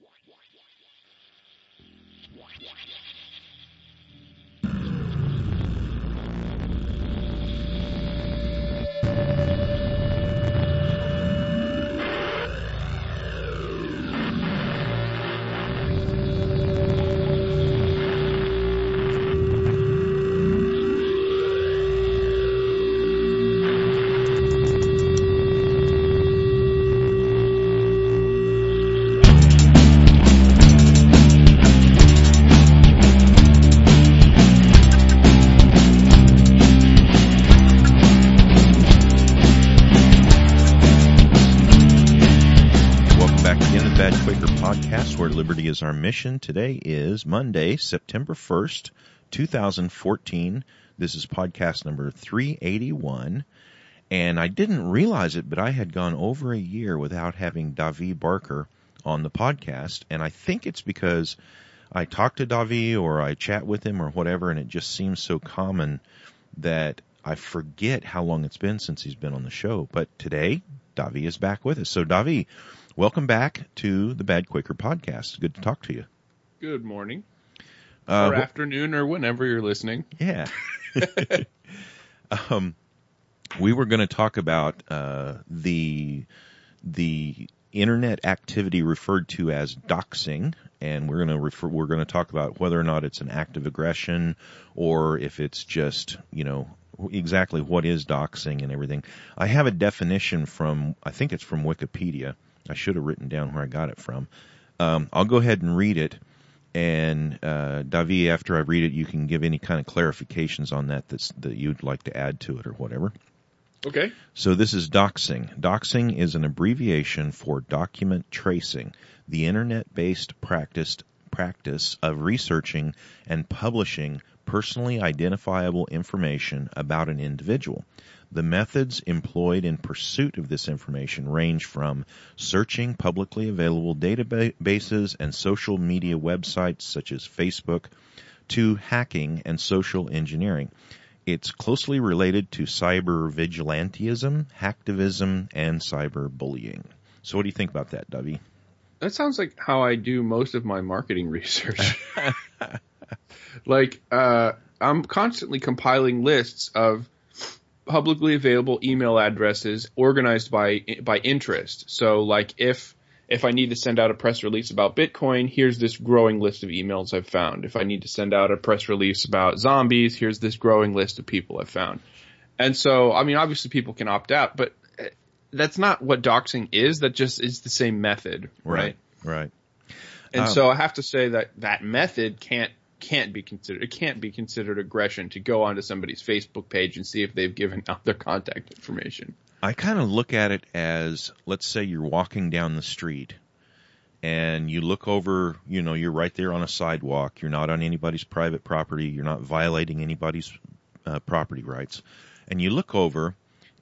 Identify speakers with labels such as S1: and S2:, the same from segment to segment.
S1: Welcome our mission. Today is Monday, September 1st, 2014. This is podcast number 381. And I didn't realize it, but I had gone over a year without having Davi Barker on the podcast. And I think it's because I talk to Davi or I chat with him or whatever, and it just seems so common that I forget how long it's been since he's been on the show. But today, Davi is back with us. So Davi, welcome back to the Bad Quaker podcast. Good to talk to you.
S2: Good morning.
S1: Uh,
S2: or
S1: wh-
S2: afternoon or whenever you're listening.
S1: yeah. um, we were going to talk about uh, the the internet activity referred to as doxing, and we're going to refer we're going to talk about whether or not it's an act of aggression or if it's just you know exactly what is doxing and everything. I have a definition from I think it's from Wikipedia. I should have written down where I got it from. Um, I'll go ahead and read it. And uh, Davi, after I read it, you can give any kind of clarifications on that that's, that you'd like to add to it or whatever.
S2: Okay.
S1: So this is doxing. Doxing is an abbreviation for document tracing, the internet-based practice practice of researching and publishing personally identifiable information about an individual. The methods employed in pursuit of this information range from searching publicly available databases and social media websites such as Facebook to hacking and social engineering. It's closely related to cyber vigilantism, hacktivism, and cyber bullying. So what do you think about that, Davi?
S2: That sounds like how I do most of my marketing research. like, uh, I'm constantly compiling lists of publicly available email addresses organized by by interest. So, like, if if I need to send out a press release about Bitcoin, here's this growing list of emails I've found. If I need to send out a press release about zombies, here's this growing list of people I've found. And so, I mean, obviously people can opt out, but that's not what doxing is. That just is the same method, right?
S1: Right.
S2: And
S1: Um,
S2: so I have to say that that method can't can't be considered it can't be considered aggression to go onto somebody's Facebook page and see if they've given out their contact information.
S1: I kind of look at it as, let's say you're walking down the street and you look over, you know, you're right there on a sidewalk. You're not on anybody's private property. You're not violating anybody's uh, property rights. And you look over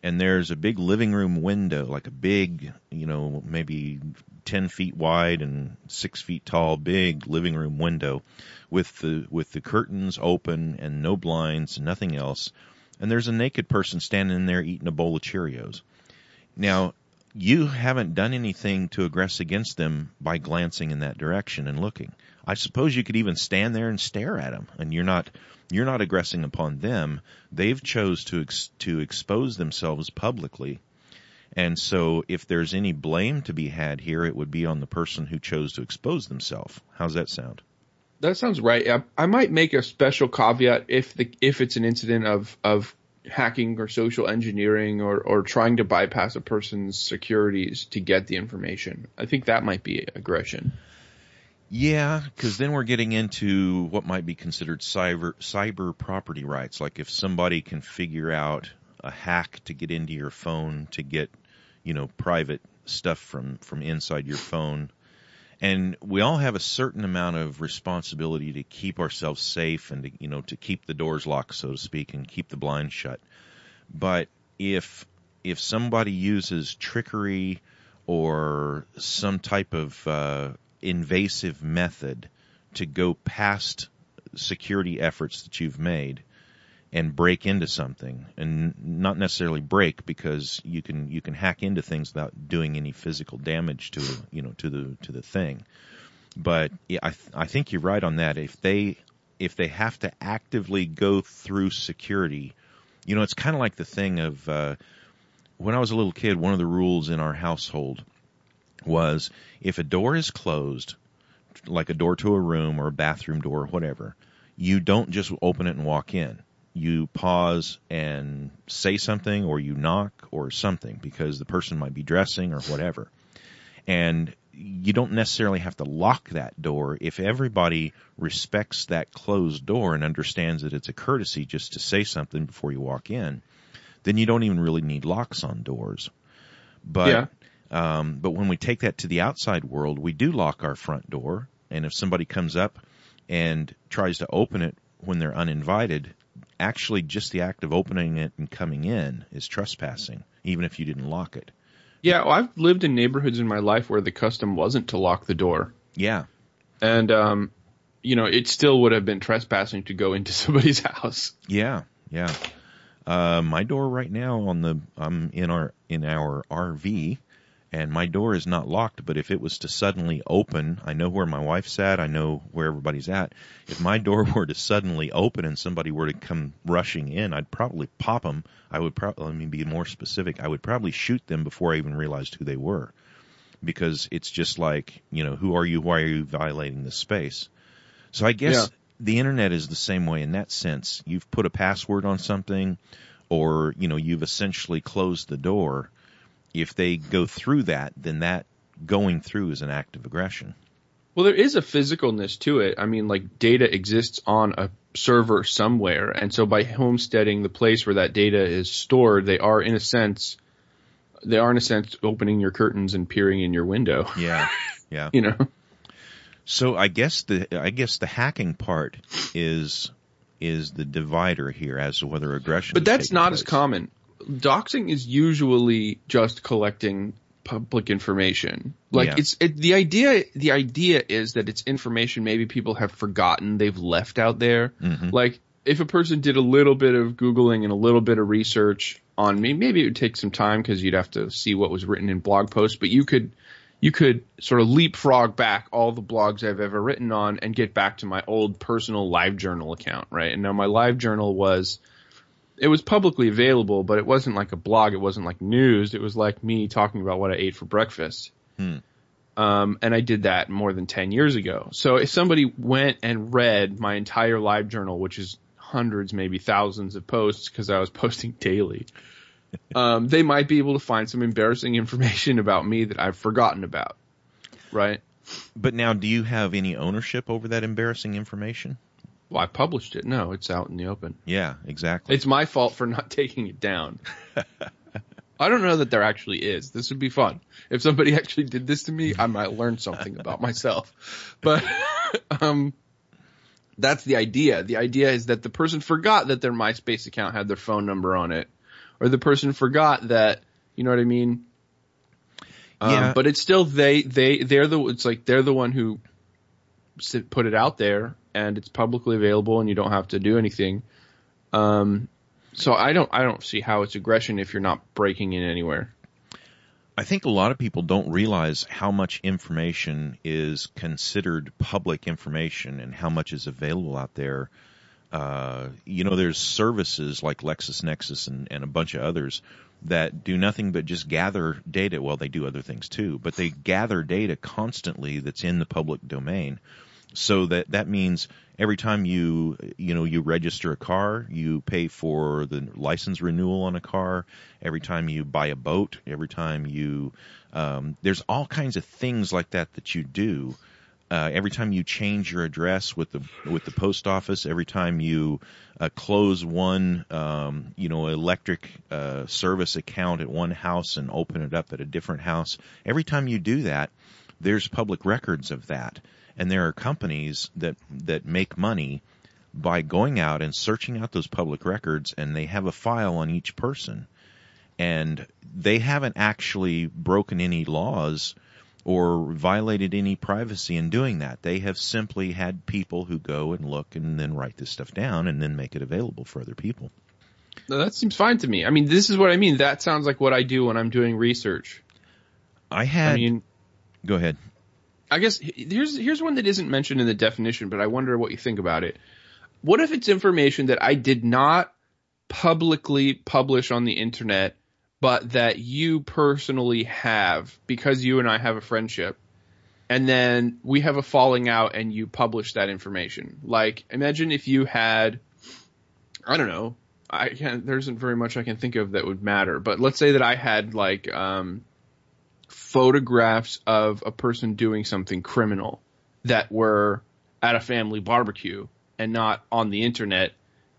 S1: and there's a big living room window, like a big, you know, maybe 10 feet wide and 6 feet tall, big living room window with the, with the curtains open and no blinds, nothing else. And there's a naked person standing in there eating a bowl of Cheerios. Now, you haven't done anything to aggress against them by glancing in that direction and looking. I suppose you could even stand there and stare at them and you're not, you're not aggressing upon them. They've chose to, ex- to expose themselves publicly. And so if there's any blame to be had here, it would be on the person who chose to expose themselves. How's that sound?
S2: That sounds right. I, I might make a special caveat if the if it's an incident of of hacking or social engineering or or trying to bypass a person's securities to get the information. I think that might be aggression.
S1: Yeah, because then we're getting into what might be considered cyber cyber property rights. Like if somebody can figure out a hack to get into your phone to get, you know, private stuff from from inside your phone. And we all have a certain amount of responsibility to keep ourselves safe and to, you know, to keep the doors locked, so to speak, and keep the blinds shut. But if if somebody uses trickery or some type of uh, invasive method to go past security efforts that you've made and break into something and not necessarily break because you can you can hack into things without doing any physical damage to you know to the to the thing But I th- I think you're right on that. If they if they have to actively go through security, you know, it's kind of like the thing of uh, when I was a little kid. One of the rules in our household was if a door is closed, like a door to a room or a bathroom door or whatever, you don't just open it and walk in. You pause and say something or you knock or something because the person might be dressing or whatever. And you don't necessarily have to lock that door if everybody respects that closed door and understands that it's a courtesy just to say something before you walk in. Then you don't even really need locks on doors. But
S2: Yeah.
S1: Um, but when we take that to the outside world, we do lock our front door, and if somebody comes up and tries to open it when they're uninvited, actually just the act of opening it and coming in is trespassing, even if you didn't lock it.
S2: Yeah, well, I've lived in neighborhoods in my life where the custom wasn't to lock the door.
S1: Yeah,
S2: And, um, you know, it still would have been trespassing to go into somebody's house.
S1: yeah, yeah. Uh, my door right now on the I'm in our in our RV, and my door is not locked. But if it was to suddenly open, I know where my wife's at. I know where everybody's at. If my door were to suddenly open and somebody were to come rushing in, I'd probably pop them. I would probably let me be more specific. I would probably shoot them before I even realized who they were, because it's just like you know, who are you? Why are you violating this space? So I guess
S2: Yeah.
S1: the internet is the same way in that sense. You've put a password on something, or you know, you've essentially closed the door. If they go through that, then that going through is an act of aggression.
S2: Well, there is a physicalness to it. I mean, like data exists on a server somewhere, and so by homesteading the place where that data is stored, they are in a sense, they are in a sense opening your curtains and peering in your window.
S1: Yeah, yeah.
S2: You know,
S1: So I guess the I guess the hacking part is is the divider here as to whether aggression.
S2: but that's not as common. Doxing is usually just collecting public information. Like
S1: Yeah.
S2: it's it, the idea. The idea is that it's information maybe people have forgotten they've left out there.
S1: Mhm.
S2: Like if a person did a little bit of googling and a little bit of research on me, maybe it would take some time because you'd have to see what was written in blog posts. But you could you could sort of leapfrog back all the blogs I've ever written on and get back to my old personal live journal account, right? And now my live journal was it was publicly available, but it wasn't like a blog. It wasn't like news. It was like me talking about what I ate for breakfast.
S1: Hmm.
S2: Um, and I did that more than 10 years ago. So if somebody went and read my entire live journal, which is hundreds, maybe thousands of posts because I was posting daily, um, they might be able to find some embarrassing information about me that I've forgotten about. Right?
S1: But now, do you have any ownership over that embarrassing information?
S2: Well, I published it. No, it's out in the open.
S1: Yeah, exactly.
S2: It's my fault for not taking it down. I don't know that there actually is. This would be fun. If somebody actually did this to me, I might learn something about myself. But um that's the idea. The idea is that the person forgot that their MySpace account had their phone number on it or the person forgot that, you know what I mean? Um,
S1: Yeah.
S2: but it's still they they they're the it's like they're the one who put it out there and it's publicly available and you don't have to do anything. Um, so I don't I don't see how it's aggression if you're not breaking in anywhere.
S1: I think a lot of people don't realize how much information is considered public information and how much is available out there. Uh, you know, there's services like LexisNexis and, and a bunch of others that do nothing but just gather data. Well, they do other things too, but they gather data constantly that's in the public domain. So that that means every time you you know you register a car, you pay for the license renewal on a car. Every time you buy a boat, every time you um, there's all kinds of things like that that you do. Uh, every time you change your address with the with the post office, every time you uh, close one um, you know electric uh, service account at one house and open it up at a different house, every time you do that, there's public records of that and there are companies that that make money by going out and searching out those public records and they have a file on each person and they haven't actually broken any laws or violated any privacy in doing that. They have simply had people who go and look and then write this stuff down and then make it available for other people.
S2: No, that seems fine to me. I mean, this is what I mean. That sounds like what I do when I'm doing research.
S1: I had
S2: I mean,
S1: go ahead.
S2: I guess here's here's one that isn't mentioned in the definition, but I wonder what you think about it. What if it's information that I did not publicly publish on the internet, but that you personally have because you and I have a friendship, and then we have a falling out and you publish that information? Like, imagine if you had, I don't know, I can't. There isn't very much I can think of that would matter. But let's say that I had like um, photographs of a person doing something criminal that were at a family barbecue and not on the internet.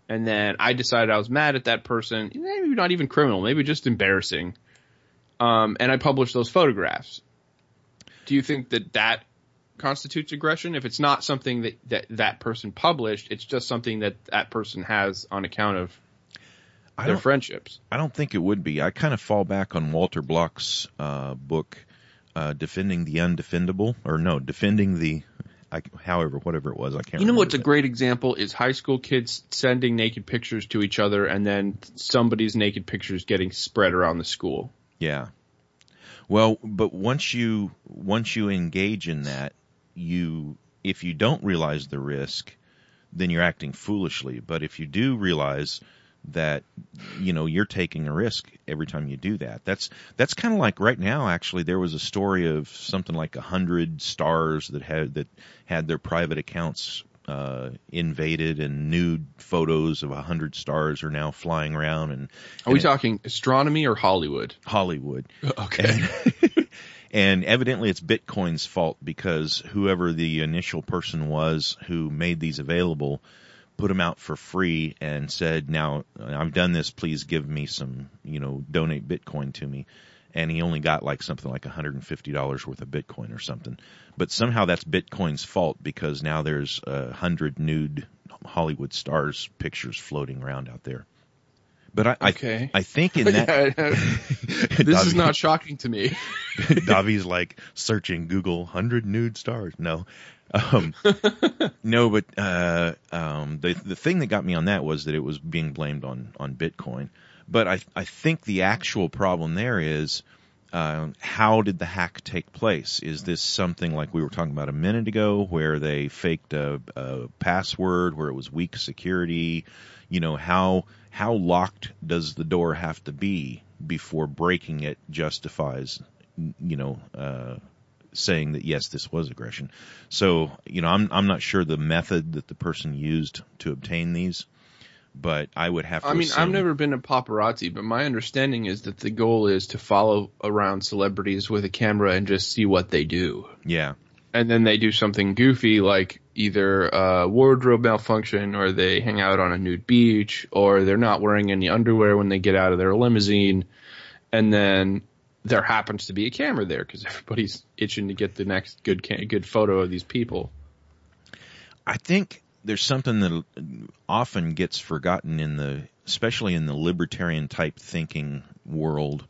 S2: And then I decided I was mad at that person, maybe not even criminal, maybe just embarrassing. Um, and I published those photographs. Do you think that that constitutes aggression? If it's not something that that, that person published, it's just something that that person has on account of
S1: I
S2: their friendships.
S1: I don't think it would be. I kind of fall back on Walter Block's uh, book, uh, "Defending the Undefendable," or no, "Defending the," I, however, whatever it was. I can't.
S2: You know what's a great example is high school kids sending naked pictures to each other and then somebody's naked pictures getting spread around the school.
S1: Yeah. Well, but once you once you engage in that, you if you don't realize the risk, then you're acting foolishly. But if you do realize that you know you're taking a risk every time you do that that's that's kind of like right now actually there was a story of something like a hundred stars that had that had their private accounts uh invaded and nude photos of a hundred stars are now flying around and
S2: Are we
S1: it-
S2: talking astronomy or Hollywood?
S1: hollywood
S2: Okay.
S1: and evidently it's Bitcoin's fault because whoever the initial person was who made these available put them out for free and said, now I've done this, please give me some, you know, donate Bitcoin to me. And he only got like something like $150 worth of Bitcoin or something. But somehow that's Bitcoin's fault because now there's a hundred nude Hollywood stars pictures floating around out there. But I,
S2: Okay.
S1: I, I think in that,
S2: this is not shocking to me.
S1: Davi's like searching Google hundred nude stars. No, um, no, but uh, um, the the thing that got me on that was that it was being blamed on on Bitcoin. But I I think the actual problem there is. Uh, how did the hack take place? Is this something like we were talking about a minute ago, where they faked a, a password, where it was weak security? You know how how locked does the door have to be before breaking it justifies you know, uh, saying that yes, this was aggression. So, you know, I'm I'm not sure the method that the person used to obtain these, but I would have to.
S2: I mean, I've never been a paparazzi, but my understanding is that the goal is to follow around celebrities with a camera and just see what they do.
S1: Yeah,
S2: and then they do something goofy like either a wardrobe malfunction or they hang out on a nude beach or they're not wearing any underwear when they get out of their limousine and then there happens to be a camera there because everybody's itching to get the next good good photo of these people
S1: I think there's something that often gets forgotten in the, especially in the libertarian type thinking world,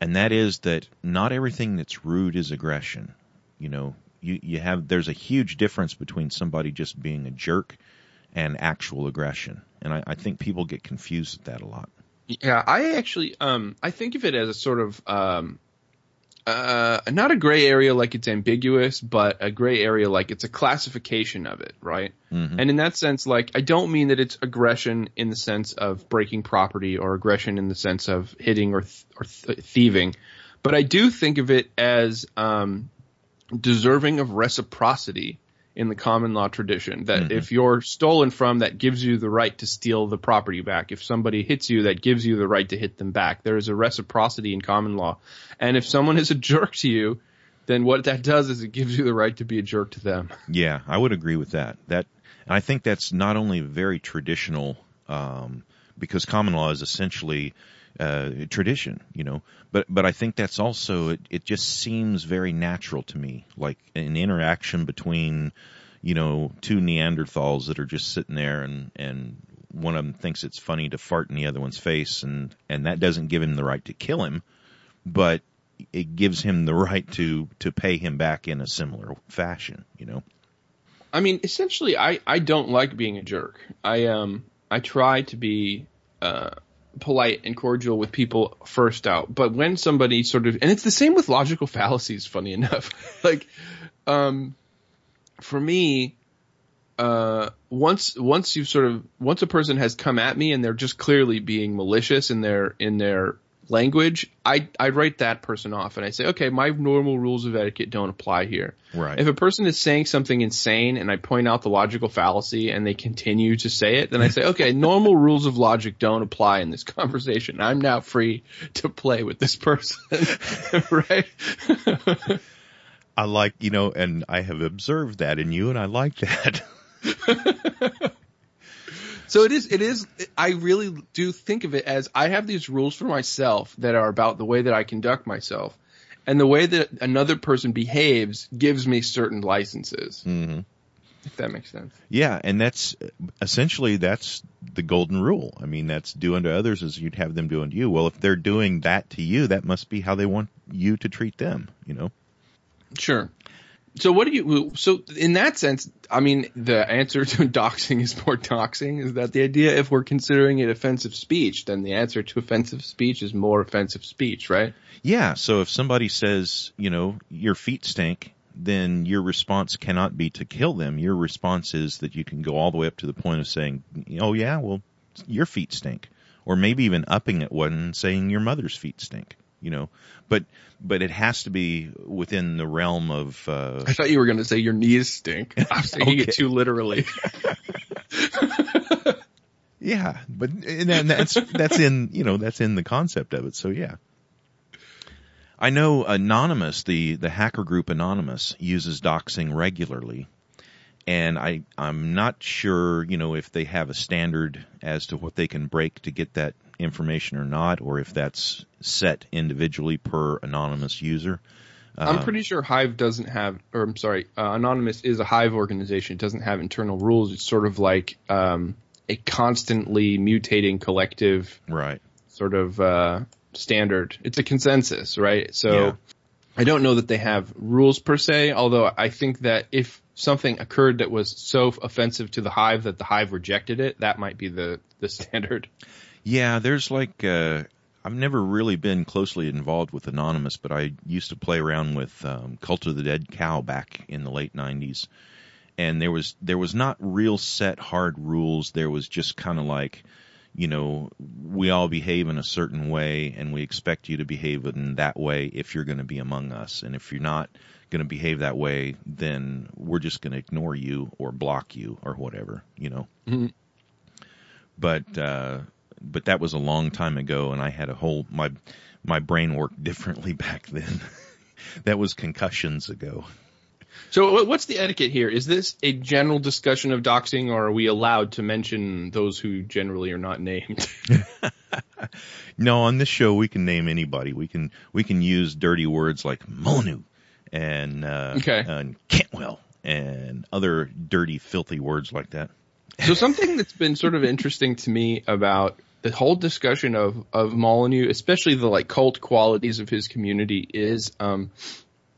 S1: and that is that not everything that's rude is aggression. You know, you you have there's a huge difference between somebody just being a jerk and actual aggression, and I, I think people get confused at that a lot.
S2: Yeah, I actually um I think of it as a sort of um uh not a gray area like it's ambiguous, but a gray area like it's a classification of it, right?
S1: Mhm.
S2: And in that sense, like I don't mean that it's aggression in the sense of breaking property or aggression in the sense of hitting or th- or th- thieving, but I do think of it as um deserving of reciprocity in the common law tradition that
S1: Mhm.
S2: if you're stolen from that gives you the right to steal the property back if somebody hits you that gives you the right to hit them back there is a reciprocity in common law and if someone is a jerk to you then what that does is it gives you the right to be a jerk to them
S1: Yeah, I would agree with that. That, and I think that's not only very traditional, um, because common law is essentially uh, tradition, you know, but but I think that's also it. It just seems very natural to me, like an interaction between, you know, two Neanderthals that are just sitting there, and and one of them thinks it's funny to fart in the other one's face, and and that doesn't give him the right to kill him, but it gives him the right to to pay him back in a similar fashion, you know.
S2: I mean, essentially, I, I don't like being a jerk. I um I try to be uh polite and cordial with people first out, but when somebody sort of, and it's the same with logical fallacies, funny enough. like, um, for me, uh, once once you've sort of once a person has come at me and they're just clearly being malicious in their in their language, I I write that person off and I say, okay, my normal rules of etiquette don't apply here.
S1: Right.
S2: If a person is saying something insane and I point out the logical fallacy and they continue to say it, then I say, okay, normal rules of logic don't apply in this conversation. I'm now free to play with this person, right?
S1: I like, you know, and I have observed that in you and I like that.
S2: So it is, it is, I really do think of it as I have these rules for myself that are about the way that I conduct myself. And the way that another person behaves gives me certain licenses.
S1: hmm
S2: If that makes sense.
S1: Yeah, and that's essentially that's the golden rule. I mean, that's do unto others as you'd have them do unto you. Well, if they're doing that to you, that must be how they want you to treat them, you know?
S2: Sure. So what do you, so in that sense, I mean, the answer to doxing is more doxing. Is that the idea? If we're considering it offensive speech, then the answer to offensive speech is more offensive speech, right?
S1: Yeah, so if somebody says, you know, your feet stink, then your response cannot be to kill them. Your response is that you can go all the way up to the point of saying, oh yeah, well, your feet stink. Or maybe even upping it one and saying your mother's feet stink, you know. But, but it has to be within the realm of, uh,
S2: I thought you were going to say your knees stink. I was taking
S1: Okay.
S2: it too literally.
S1: Yeah, but and that's that's in you know that's in the concept of it. So yeah, I know Anonymous, the the hacker group Anonymous, uses doxing regularly, and I I'm not sure you know if they have a standard as to what they can break to get that information or not, or if that's set individually per anonymous user.
S2: I'm pretty sure Hive doesn't have, or I'm sorry, uh, Anonymous is a Hive organization. It doesn't have internal rules. It's sort of like um, a constantly mutating collective
S1: Right.
S2: sort of uh, standard. It's a consensus, right? So. I don't know that they have rules per se, although I think that if something occurred that was so offensive to the Hive that the Hive rejected it, that might be the, the standard.
S1: Yeah, there's like uh I've never really been closely involved with Anonymous, but I used to play around with um, Cult of the Dead Cow back in the late '90s, and there was there was not real set hard rules. There was just kind of like, you know, we all behave in a certain way, and we expect you to behave in that way if you're going to be among us, and if you're not going to behave that way, then we're just going to ignore you or block you or whatever, you know.
S2: Mhm.
S1: But uh, but that was a long time ago, and I had a whole my my brain worked differently back then. that was concussions ago.
S2: So what's the etiquette here? Is this a general discussion of doxing or are we allowed to mention those who generally are not named?
S1: No, on this show we can name anybody. We can we can use dirty words like Molyneux and uh,
S2: Okay.
S1: and Cantwell and other dirty, filthy words like that.
S2: So something that's been sort of interesting to me about the whole discussion of of Molyneux, especially the like cult qualities of his community, is um,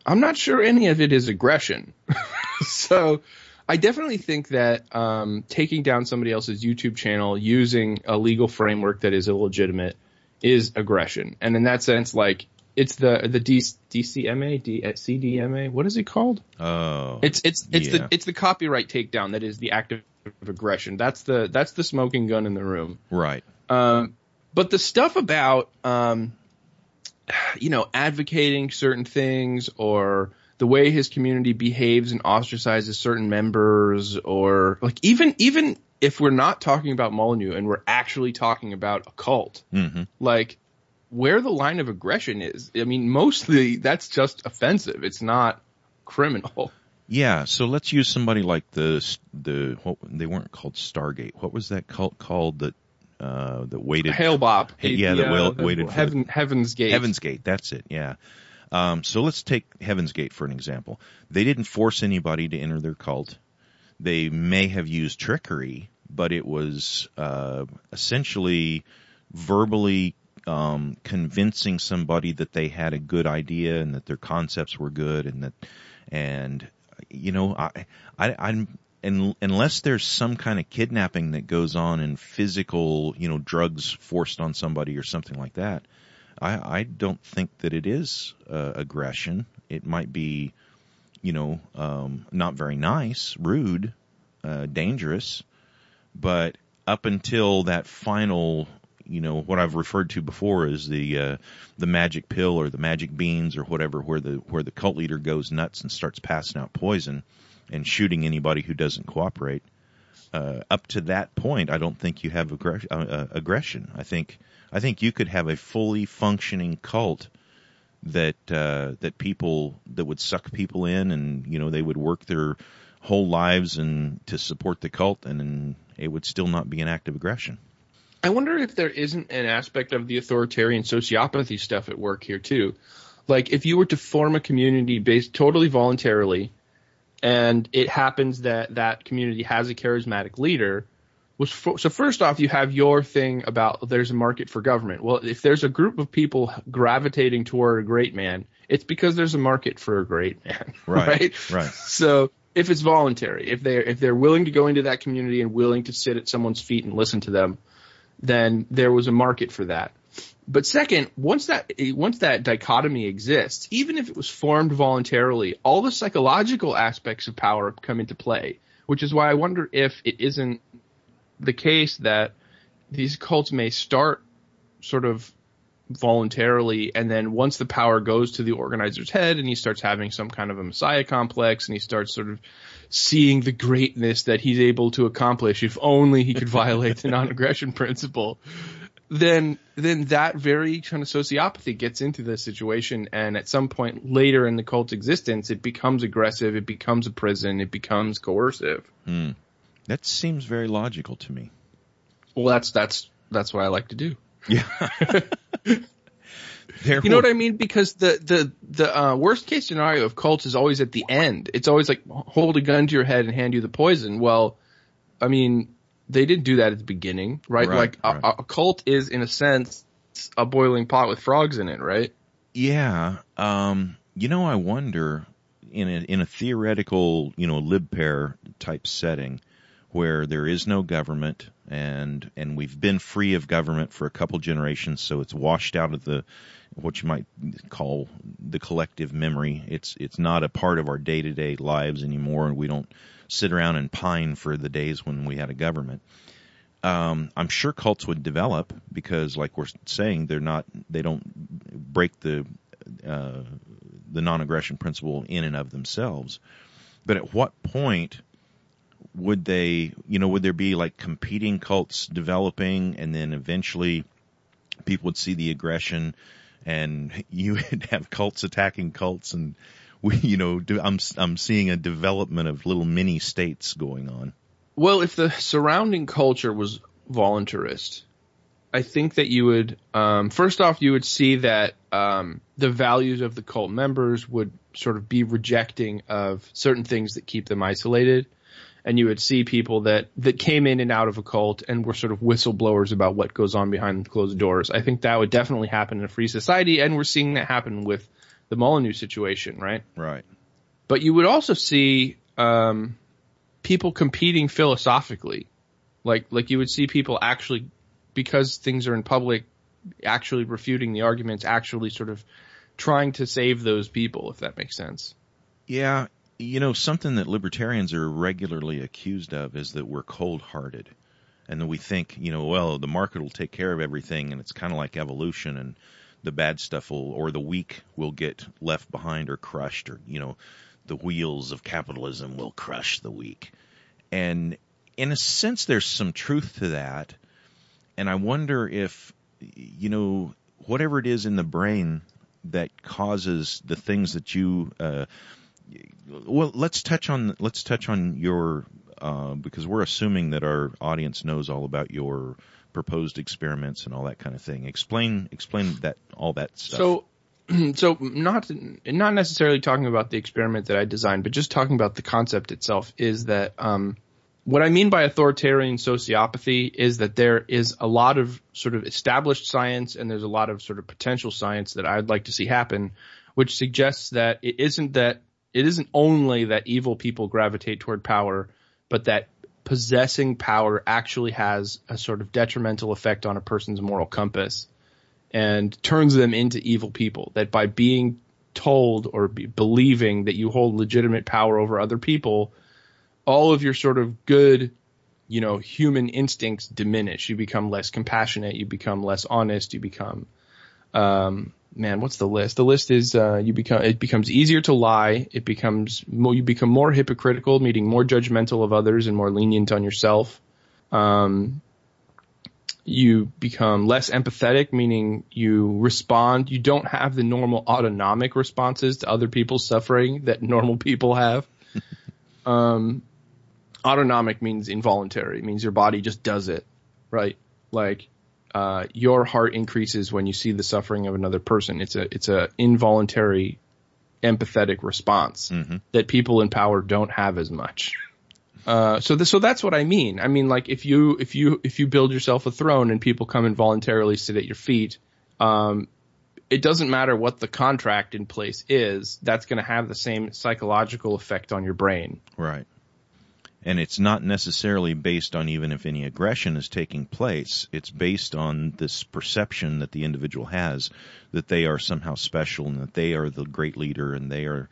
S2: I'm not sure any of it is aggression. so I definitely think that um, taking down somebody else's YouTube channel using a legal framework that is illegitimate is aggression, and in that sense, like it's the the D, DCMA, D, CDMA, what is it called?
S1: Oh,
S2: It's it's it's
S1: Yeah.
S2: the it's the copyright takedown that is the act of aggression. That's the that's the smoking gun in the room.
S1: right.
S2: Um, but the stuff about um, you know advocating certain things or the way his community behaves and ostracizes certain members or like even even if we're not talking about Molyneux and we're actually talking about a cult,
S1: hmm
S2: like where the line of aggression is. I mean, mostly that's just offensive. It's not criminal.
S1: Yeah, so let's use somebody like the the what they weren't called Stargate. What was that cult called that uh that waited
S2: Hail Bob.
S1: Yeah, that
S2: The,
S1: will-
S2: the
S1: waited for
S2: Heaven, Heaven's Gate.
S1: Heaven's Gate, that's it, yeah. Um, so let's take Heaven's Gate for an example. They didn't force anybody to enter their cult. They may have used trickery, but it was uh, essentially verbally um, convincing somebody that they had a good idea and that their concepts were good and that and you know I, I I'm and unless there's some kind of kidnapping that goes on and physical, you know, drugs forced on somebody or something like that, I, I don't think that it is uh, aggression. It might be, you know, um, not very nice, rude, uh, dangerous, but up until that final, you know, what I've referred to before is the uh, the magic pill or the magic beans or whatever, where the where the cult leader goes nuts and starts passing out poison and shooting anybody who doesn't cooperate. Uh, up to that point, I don't think you have aggress- uh, uh, aggression. I think I think you could have a fully functioning cult that uh, that people that would suck people in, and you know they would work their whole lives and to support the cult, and, and it would still not be an act of aggression.
S2: I wonder if there isn't an aspect of the authoritarian sociopathy stuff at work here too. Like if you were to form a community based totally voluntarily and it happens that that community has a charismatic leader. For, so first off you have your thing about there's a market for government. Well if there's a group of people gravitating toward a great man it's because there's a market for a great man
S1: right
S2: right,
S1: right.
S2: so if it's voluntary if they're if they're willing to go into that community and willing to sit at someone's feet and listen to them then there was a market for that but second, once that once that dichotomy exists, even if it was formed voluntarily, all the psychological aspects of power come into play. Which is why I wonder if it isn't the case that these cults may start sort of voluntarily and then once the power goes to the organizer's head and he starts having some kind of a messiah complex and he starts sort of seeing the greatness that he's able to accomplish if only he could violate the non-aggression principle then then that very kind of sociopathy gets into the situation and at some point later in the cult's existence it becomes aggressive it becomes a prison it becomes coercive
S1: hmm. that seems very logical to me
S2: well that's that's that's what i like to do
S1: yeah
S2: you know what I mean? Because the the the uh, worst case scenario of cults is always at the end. It's always like hold a gun to your head and hand you the poison. Well, I mean, they didn't do that at the beginning, right?
S1: Right,
S2: like
S1: right.
S2: A, a cult is in a sense a boiling pot with frogs in it, right?
S1: Yeah. Um, you know, I wonder in a, in a theoretical, you know, lib pair type setting where there is no government and, and we've been free of government for a couple generations. So it's washed out of the, what you might call the collective memory. It's, it's not a part of our day to day lives anymore. And we don't sit around and pine for the days when we had a government. Um, I'm sure cults would develop because, like we're saying, they're not they don't break the uh, the non-aggression principle in and of themselves. But at what point would they, you know, would there be like competing cults developing, and then eventually people would see the aggression, and you would have cults attacking cults, and we, you know, do, I'm I'm seeing a development of little mini states going on.
S2: Well, if the surrounding culture was voluntarist, I think that you would, um, first off, you would see that um, the values of the cult members would sort of be rejecting of certain things that keep them isolated. And you would see people that, that came in and out of a cult and were sort of whistleblowers about what goes on behind closed doors. I think that would definitely happen in a free society, and we're seeing that happen with the Molyneux situation, right?
S1: Right.
S2: But you would also see um, people competing philosophically, like like you would see people actually because things are in public, actually refuting the arguments, actually sort of trying to save those people, if that makes sense.
S1: Yeah, you know something that libertarians are regularly accused of is that we're cold-hearted, and that we think, you know, well, the market will take care of everything, and it's kind of like evolution, and the bad stuff will, or the weak will get left behind or crushed, or you know, the wheels of capitalism will crush the weak. And in a sense, there's some truth to that. And I wonder if, you know, whatever it is in the brain that causes the things that you, uh, well, let's touch on, let's touch on your, uh, because we're assuming that our audience knows all about your proposed experiments and all that kind of thing. Explain, explain that, all that stuff.
S2: So, so not not necessarily talking about the experiment that I designed, but just talking about the concept itself is that um, what I mean by authoritarian sociopathy is that there is a lot of sort of established science and there's a lot of sort of potential science that I'd like to see happen, which suggests that it isn't that it isn't only that evil people gravitate toward power, but that possessing power actually has a sort of detrimental effect on a person's moral compass and turns them into evil people. That by being told or be believing that you hold legitimate power over other people, all of your sort of good, you know, human instincts diminish. You become less compassionate. You become less honest. You become, um, man, what's the list? The list is uh, you become it becomes easier to lie. It becomes more, you become more hypocritical, meaning more judgmental of others and more lenient on yourself. Um, you become less empathetic, meaning you respond. You don't have the normal autonomic responses to other people's suffering that normal people have. um, autonomic means involuntary. It means your body just does it, right? Like uh, your heart increases when you see the suffering of another person. It's a it's a involuntary empathetic response mm-hmm. that people in power don't have as much. Uh, so this, so that's what I mean. I mean, like if you if you if you build yourself a throne and people come and voluntarily sit at your feet, um, it doesn't matter what the contract in place is. That's going to have the same psychological effect on your brain.
S1: Right and it's not necessarily based on even if any aggression is taking place. It's based on this perception that the individual has that they are somehow special and that they are the great leader and they are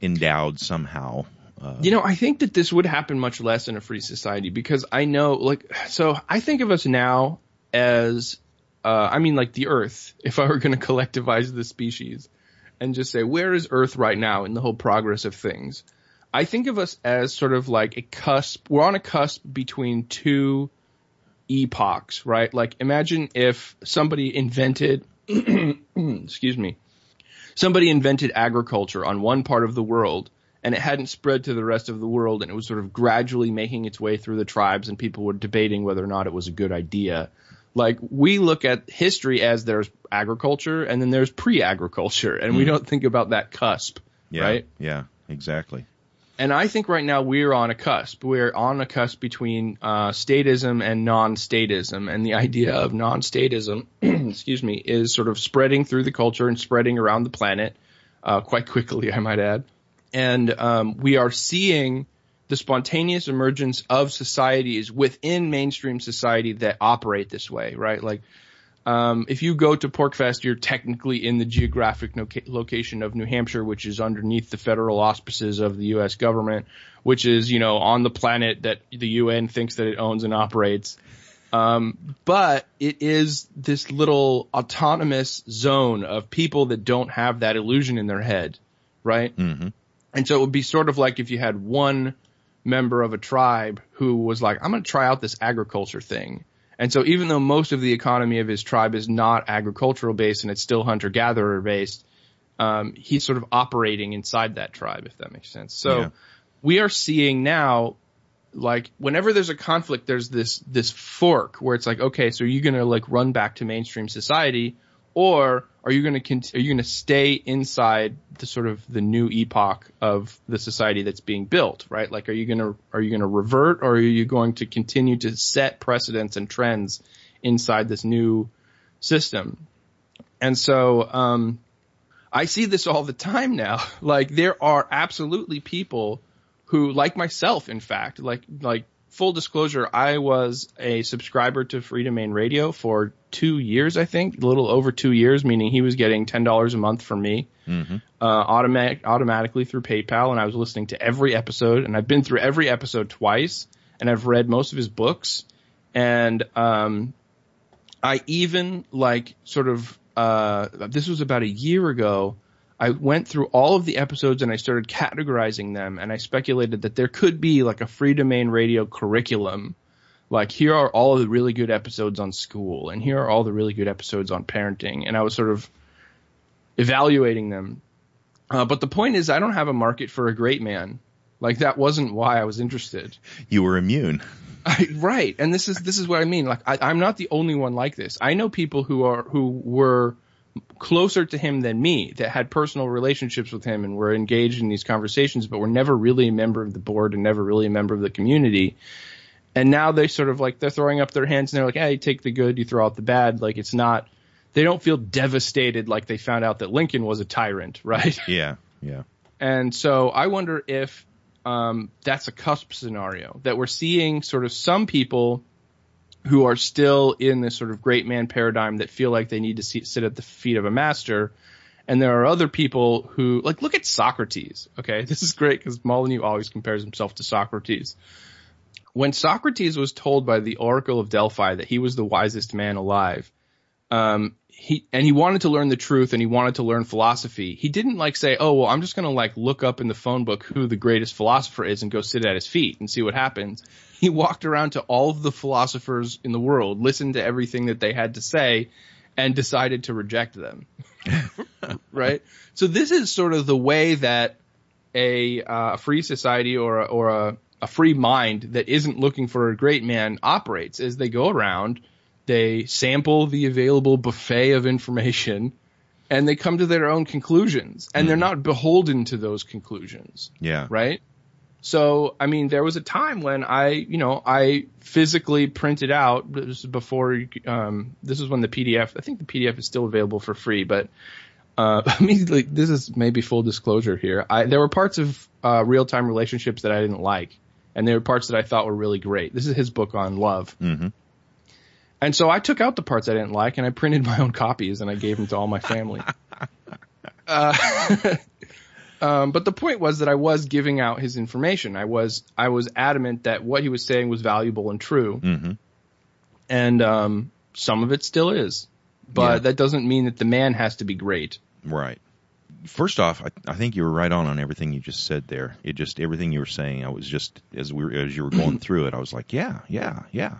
S1: endowed somehow.
S2: Uh, you know, I think that this would happen much less in a free society because I know, like, so I think of us now as, uh, I mean, like the Earth. If I were going to collectivize the species and just say, where is Earth right now in the whole progress of things? I think of us as sort of like a cusp. We're on a cusp between two epochs, right? Like imagine if somebody invented, excuse me, somebody invented agriculture on one part of the world and it hadn't spread to the rest of the world and it was sort of gradually making its way through the tribes and people were debating whether or not it was a good idea. Like we look at history as there's agriculture and then there's pre-agriculture and mm. we don't think about that cusp,
S1: yeah,
S2: right?
S1: Yeah, exactly
S2: and I think right now we're on a cusp. We're on a cusp between uh, statism and non-statism, and the idea of non-statism, excuse me, is sort of spreading through the culture and spreading around the planet uh, quite quickly, I might add. And um, we are seeing the spontaneous emergence of societies within mainstream society that operate this way, right? Like um, if you go to PorcFest, you're technically in the geographic location of New Hampshire, which is underneath the federal auspices of the U.S. government, which is, you know, on the planet that the UN thinks that it owns and operates. Um, but it is this little autonomous zone of people that don't have that illusion in their head, right?
S1: Mm-hmm.
S2: And so it would be sort of like if you had one member of a tribe who was like, I'm going to try out this agriculture thing and so even though most of the economy of his tribe is not agricultural based and it's still hunter gatherer based, um, he's sort of operating inside that tribe, if that makes sense. So yeah. we are seeing now, like whenever there's a conflict, there's this this fork where it's like, okay, so you're you gonna like run back to mainstream society, or are you going to are you going to stay inside the sort of the new epoch of the society that's being built, right? Like, are you going to are you going to revert, or are you going to continue to set precedents and trends inside this new system? And so, um, I see this all the time now. Like, there are absolutely people who, like myself, in fact, like like full disclosure, I was a subscriber to Freedomain Radio for two years, I think, a little over two years, meaning he was getting ten dollars a month from me,
S1: mm-hmm.
S2: uh, automatic automatically through PayPal, and I was listening to every episode, and I've been through every episode twice, and I've read most of his books, and um, I even like sort of uh, this was about a year ago. I went through all of the episodes and I started categorizing them and I speculated that there could be like a Freedomain Radio curriculum. Like here are all of the really good episodes on school and here are all the really good episodes on parenting. And I was sort of evaluating them. Uh, but the point is I don't have a market for a great man. Like that wasn't why I was interested.
S1: You were immune.
S2: I, right. And this is, this is what I mean. Like I, I'm not the only one like this. I know people who are, who were, closer to him than me that had personal relationships with him and were engaged in these conversations, but were never really a member of the board and never really a member of the community. And now they sort of like they're throwing up their hands and they're like, "Hey, take the good, you throw out the bad." Like it's not. They don't feel devastated like they found out that Lincoln was a tyrant, right?
S1: Yeah, yeah.
S2: And so I wonder if um, that's a cusp scenario that we're seeing sort of some people who are still in this sort of great man paradigm that feel like they need to see, sit at the feet of a master. And there are other people who, like, look at Socrates. Okay. This is great because Molyneux always compares himself to Socrates. When Socrates was told by the Oracle of Delphi that he was the wisest man alive, um, he and he wanted to learn the truth and he wanted to learn philosophy. He didn't like say, "Oh, well, I'm just going to like look up in the phone book who the greatest philosopher is and go sit at his feet and see what happens." He walked around to all of the philosophers in the world, listened to everything that they had to say, and decided to reject them. right? So this is sort of the way that a uh, free society or a, or a, a free mind that isn't looking for a great man operates as they go around they sample the available buffet of information and they come to their own conclusions and mm. they're not beholden to those conclusions.
S1: Yeah.
S2: Right? So, I mean, there was a time when I, you know, I physically printed out, this is before, um, this is when the PDF, I think the PDF is still available for free, but, uh, I mean, like, this is maybe full disclosure here. I, there were parts of, uh, real-time relationships that I didn't like, and there were parts that I thought were really great. This is his book on love.
S1: Mm-hmm.
S2: And so I took out the parts I didn't like and I printed my own copies and I gave them to all my family. uh, um, but the point was that I was giving out his information. I was I was adamant that what he was saying was valuable and true,
S1: mm-hmm.
S2: and um, some of it still is. But yeah. that doesn't mean that the man has to be great.
S1: Right. First off, I, I, think you were right on on everything you just said there. It just everything you were saying. I was just as we were, as you were going through it, I was like, yeah, yeah, yeah.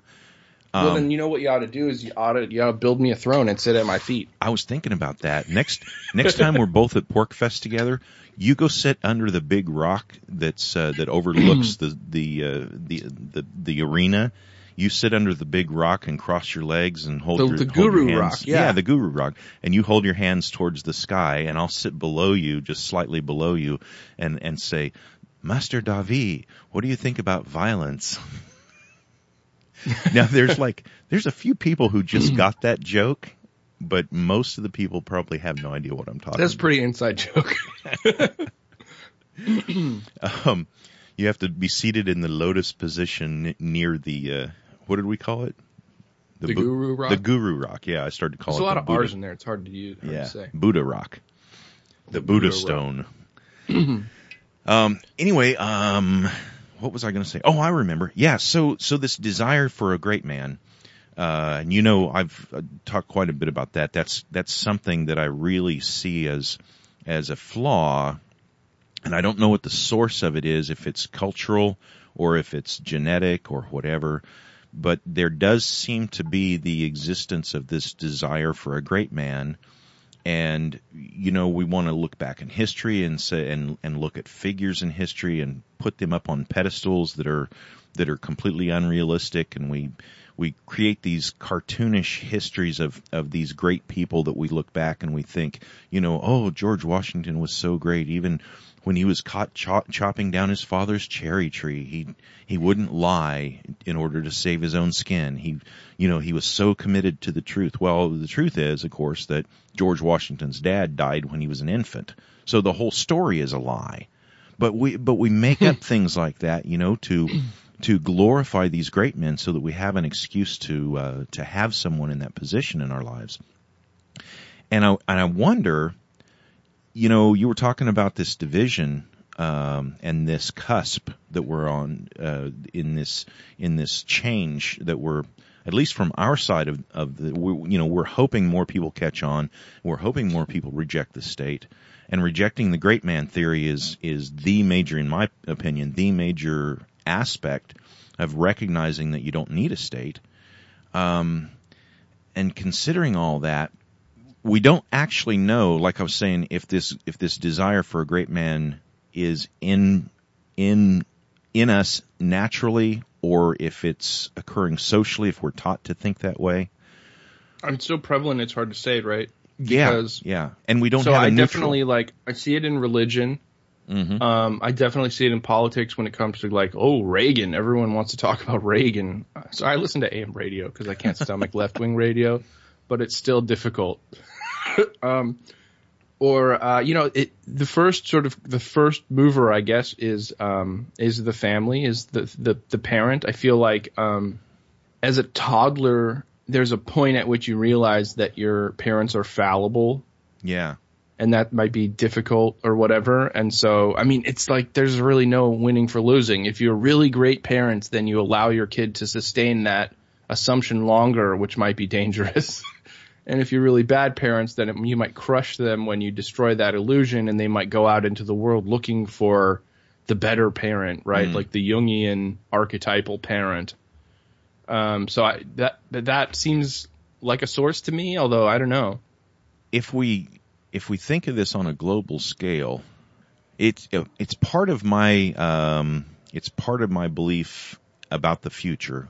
S2: Um, well, then you know what you ought to do is you ought to you ought to build me a throne and sit at my feet.
S1: I was thinking about that. Next next time we're both at PorcFest together, you go sit under the big rock that's uh, that overlooks the the, uh, the the the arena. You sit under the big rock and cross your legs and hold
S2: the,
S1: your
S2: the
S1: hold
S2: guru
S1: your
S2: hands. rock.
S1: Yeah. yeah, the guru rock, and you hold your hands towards the sky, and I'll sit below you, just slightly below you, and and say, Master Davi, what do you think about violence? now there's like there's a few people who just got that joke, but most of the people probably have no idea what I'm talking. About.
S2: That's
S1: about.
S2: pretty inside joke.
S1: um, you have to be seated in the lotus position near the uh, what did we call it?
S2: The, the bu- guru rock.
S1: The guru rock. Yeah, I started to call
S2: There's
S1: it.
S2: a lot of
S1: Buddha.
S2: R's in there. It's hard to use. Hard
S1: yeah,
S2: to.
S1: Buddha rock. The, the Buddha, Buddha stone. um. Anyway, um, what was I going to say? Oh, I remember. Yeah. So, so this desire for a great man, uh, and you know, I've uh, talked quite a bit about that. That's, that's something that I really see as, as a flaw. And I don't know what the source of it is, if it's cultural or if it's genetic or whatever, but there does seem to be the existence of this desire for a great man and you know we want to look back in history and say and and look at figures in history and put them up on pedestals that are that are completely unrealistic. And we we create these cartoonish histories of of these great people that we look back and we think you know oh George Washington was so great. Even when he was caught chop, chopping down his father's cherry tree, he he wouldn't lie in order to save his own skin. He, you know, he was so committed to the truth. Well, the truth is, of course, that George Washington's dad died when he was an infant. So the whole story is a lie. But we but we make up things like that, you know, to to glorify these great men so that we have an excuse to uh, to have someone in that position in our lives. And I and I wonder you know, you were talking about this division um, and this cusp that we're on uh, in this in this change that we're at least from our side of of the you know we're hoping more people catch on. We're hoping more people reject the state. And rejecting the great man theory is is the major, in my opinion, the major aspect of recognizing that you don't need a state. Um, and considering all that, we don't actually know, like I was saying, if this if this desire for a great man is in in in us naturally or if it's occurring socially, if we're taught to think that way.
S2: I'm so prevalent, it's hard to say, right?
S1: Because, yeah, yeah, and we don't.
S2: So
S1: I
S2: definitely like I see it in religion.
S1: Mm-hmm.
S2: Um, I definitely see it in politics when it comes to like, oh, Reagan. Everyone wants to talk about Reagan. So I listen to AM radio because I can't stomach left wing radio, but it's still difficult. um, or uh, you know, it, the first sort of the first mover, I guess, is um, is the family, is the the, the parent. I feel like um, as a toddler, there's a point at which you realize that your parents are fallible.
S1: Yeah.
S2: And that might be difficult or whatever. And so, I mean, it's like there's really no winning for losing. If you're really great parents, then you allow your kid to sustain that assumption longer, which might be dangerous. and if you're really bad parents, then it, you might crush them when you destroy that illusion and they might go out into the world looking for the better parent, right? Mm. Like the Jungian archetypal parent. Um, so I, that that seems like a source to me, although I don't know.
S1: If we if we think of this on a global scale, it's it's part of my um, it's part of my belief about the future,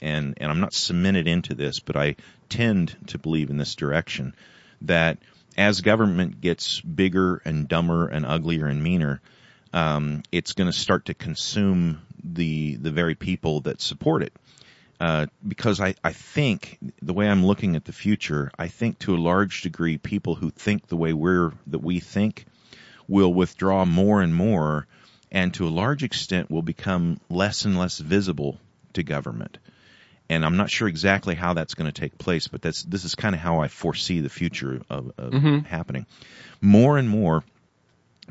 S1: and and I'm not cemented into this, but I tend to believe in this direction that as government gets bigger and dumber and uglier and meaner, um, it's going to start to consume the the very people that support it. Uh, because I, I think the way I'm looking at the future, I think to a large degree people who think the way we're that we think will withdraw more and more, and to a large extent will become less and less visible to government. And I'm not sure exactly how that's going to take place, but that's this is kind of how I foresee the future of, of mm-hmm. happening. More and more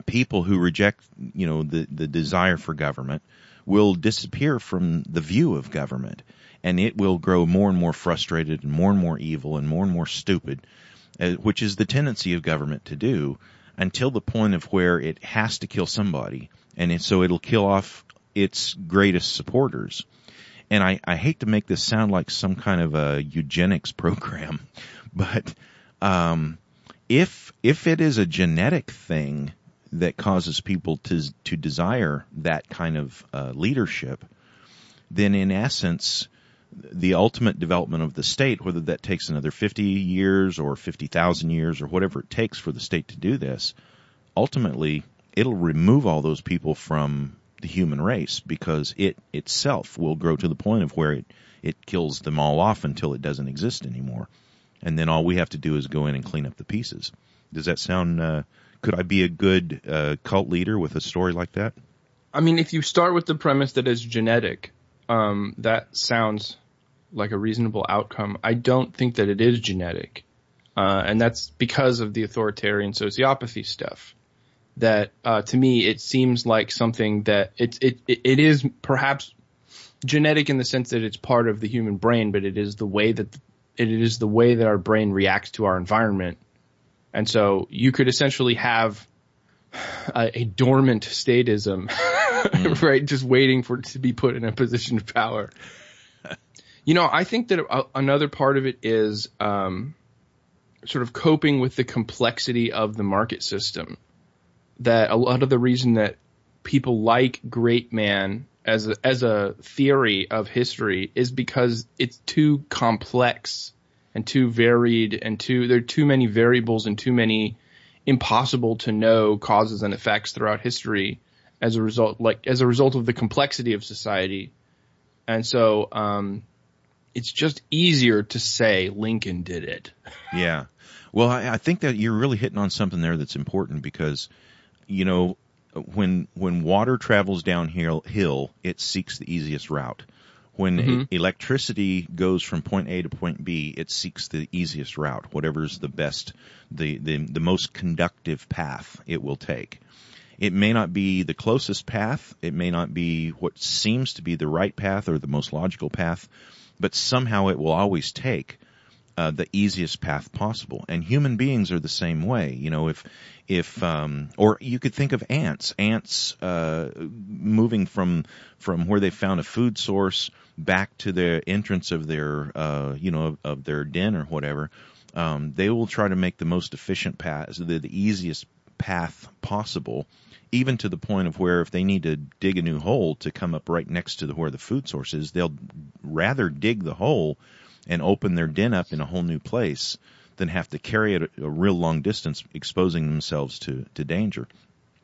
S1: people who reject, you know, the the desire for government will disappear from the view of government and it will grow more and more frustrated and more and more evil and more and more stupid, uh, which is the tendency of government to do until the point of where it has to kill somebody, and it, so it'll kill off its greatest supporters. And I, I hate to make this sound like some kind of a eugenics program, but um, if if it is a genetic thing that causes people to to desire that kind of uh, leadership, then in essence, the ultimate development of the state, whether that takes another 50 years or 50,000 years or whatever it takes for the state to do this, ultimately it'll remove all those people from the human race because it itself will grow to the point of where it, it kills them all off until it doesn't exist anymore. And then all we have to do is go in and clean up the pieces. Does that sound, uh, could I be a good uh, cult leader with a story like that?
S2: I mean, if you start with the premise that it's genetic, um, that sounds like a reasonable outcome. I don't think that it is genetic, uh, and that's because of the authoritarian sociopathy stuff. That uh, to me, it seems like something that it, it it is perhaps genetic in the sense that it's part of the human brain, but it is the way that it is the way that our brain reacts to our environment. And so you could essentially have a, a dormant statism mm. right? Just waiting for it to be put in a position of power. you know, I think that a, another part of it is um, sort of coping with the complexity of the market system. That a lot of the reason that people like Great Man as a, as a theory of history is because it's too complex and too varied and too there are too many variables and too many impossible to know causes and effects throughout history as a result, like as a result of the complexity of society. And so, um, it's just easier to say Lincoln did it.
S1: Yeah. Well, I, I think that you're really hitting on something there that's important because, you know, when when water travels downhill, hill, it seeks the easiest route. When mm-hmm. electricity goes from point A to point B, it seeks the easiest route, whatever's the best, the, the, the most conductive path it will take. It may not be the closest path. It may not be what seems to be the right path or the most logical path, but somehow it will always take uh, the easiest path possible. And human beings are the same way. You know, if if um, or you could think of ants. Ants uh, moving from from where they found a food source back to the entrance of their uh, you know of, of their den or whatever. Um, they will try to make the most efficient path, the, the easiest path possible even to the point of where if they need to dig a new hole to come up right next to the, where the food source is, they'll rather dig the hole and open their den up in a whole new place than have to carry it a, a real long distance, exposing themselves to, to danger.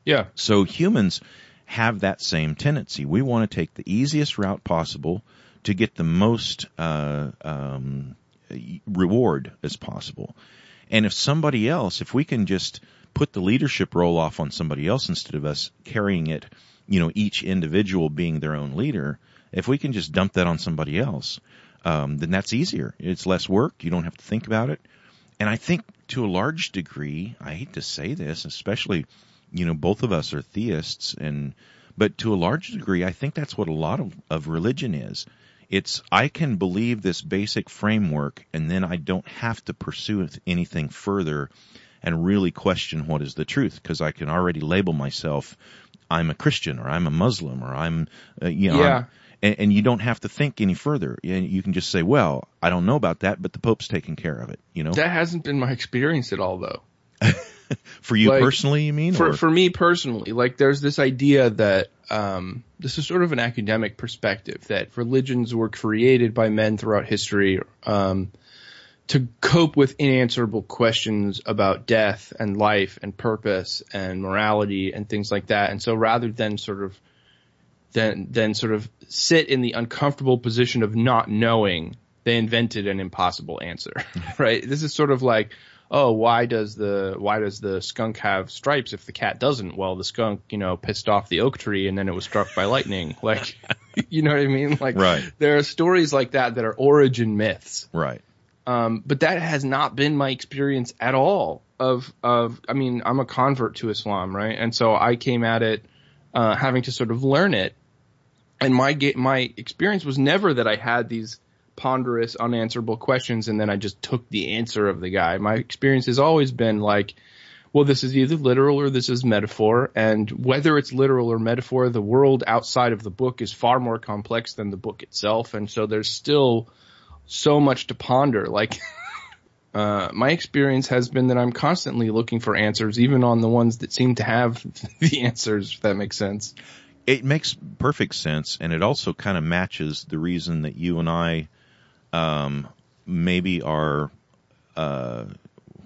S2: Yeah.
S1: So humans have that same tendency. We want to take the easiest route possible to get the most uh, um, reward as possible. And if somebody else, if we can just put the leadership role off on somebody else instead of us carrying it, you know, each individual being their own leader, if we can just dump that on somebody else, um, then that's easier. It's less work. You don't have to think about it. And I think to a large degree, I hate to say this, especially, you know, both of us are theists and, but to a large degree, I think that's what a lot of, of religion is. It's, I can believe this basic framework and then I don't have to pursue anything further and really question what is the truth because I can already label myself I'm a Christian or I'm a Muslim or I'm, uh, you know,
S2: Yeah.
S1: I'm- and, and you don't have to think any further. You can just say, well, I don't know about that, but the Pope's taking care of it, you know?
S2: That hasn't been my experience at all, though.
S1: For you
S2: like,
S1: personally, you mean?
S2: For
S1: or-
S2: for me personally, like there's this idea that um, this is sort of an academic perspective that religions were created by men throughout history um, to cope with unanswerable questions about death and life and purpose and morality and things like that. And so rather than sort of than than sort of sit in the uncomfortable position of not knowing, they invented an impossible answer. right? This is sort of like, oh, why does the why does the skunk have stripes if the cat doesn't? Well, the skunk, you know, pissed off the oak tree and then it was struck by lightning. Like, you know what I mean? Like,
S1: Right.
S2: there are stories like that that are origin myths.
S1: right.
S2: Um, but that has not been my experience at all. Of of, I mean, I'm a convert to Islam, right? And so I came at it uh, having to sort of learn it. And my ga- my experience was never that I had these ponderous, unanswerable questions, and then I just took the answer of the guy. My experience has always been like, well, this is either literal or this is metaphor, and whether it's literal or metaphor, the world outside of the book is far more complex than the book itself, and so there's still so much to ponder. Like, uh, my experience has been that I'm constantly looking for answers, even on the ones that seem to have the answers. If that makes sense.
S1: It makes perfect sense, and it also kind of matches the reason that you and I, um, maybe are, uh,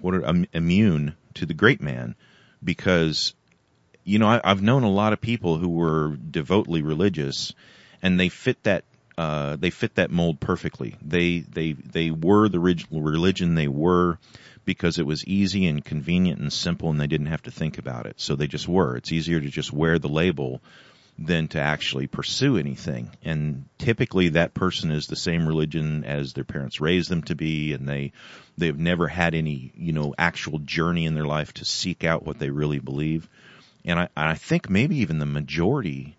S1: what are, um, immune to the great man, because, you know, I, I've known a lot of people who were devoutly religious, and they fit that. Uh, they fit that mold perfectly. They they they were the religion they were because it was easy and convenient and simple, and they didn't have to think about it. So they just were. It's easier to just wear the label than to actually pursue anything. And typically that person is the same religion as their parents raised them to be and they, they've never had any, you know, actual journey in their life to seek out what they really believe. And I, I think maybe even the majority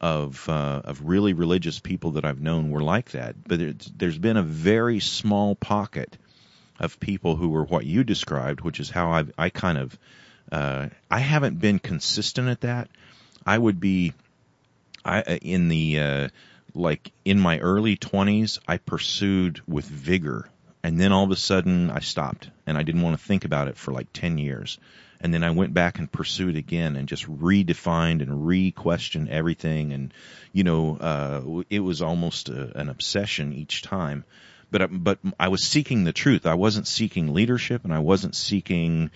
S1: of, uh, of really religious people that I've known were like that. But it's, there's been a very small pocket of people who were what you described, which is how I, I kind of, uh, I haven't been consistent at that. I would be, I in the uh, like in my early twenties, I pursued with vigor, and then all of a sudden I stopped, and I didn't want to think about it for like ten years, and then I went back and pursued again, and just redefined and re-questioned everything, and you know, uh, it was almost a, an obsession each time. But I- but I was seeking the truth. I wasn't seeking leadership, and I wasn't seeking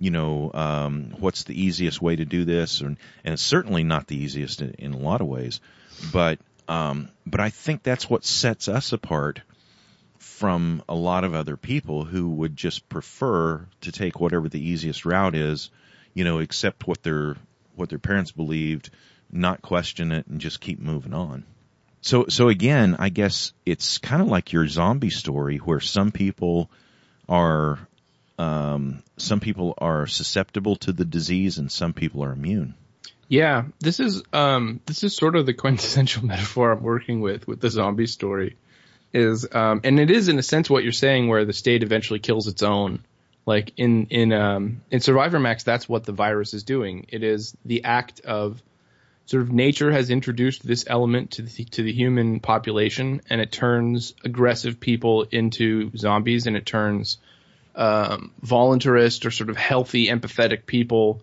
S1: you know, um, what's the easiest way to do this, and, and it's certainly not the easiest in, in a lot of ways, but um, but I think that's what sets us apart from a lot of other people who would just prefer to take whatever the easiest route is, you know, accept what their what their parents believed, not question it, and just keep moving on. So so again, I guess it's kind of like your zombie story where some people are um, some people are susceptible to the disease and some people are immune.
S2: Yeah, this is um this is sort of the quintessential metaphor I'm working with with the zombie story. Is um and it is in a sense what you're saying where the state eventually kills its own. Like in in um in Survivor Max that's what the virus is doing. It is the act of sort of nature has introduced this element to the to the human population and it turns aggressive people into zombies and it turns um voluntarist or sort of healthy empathetic people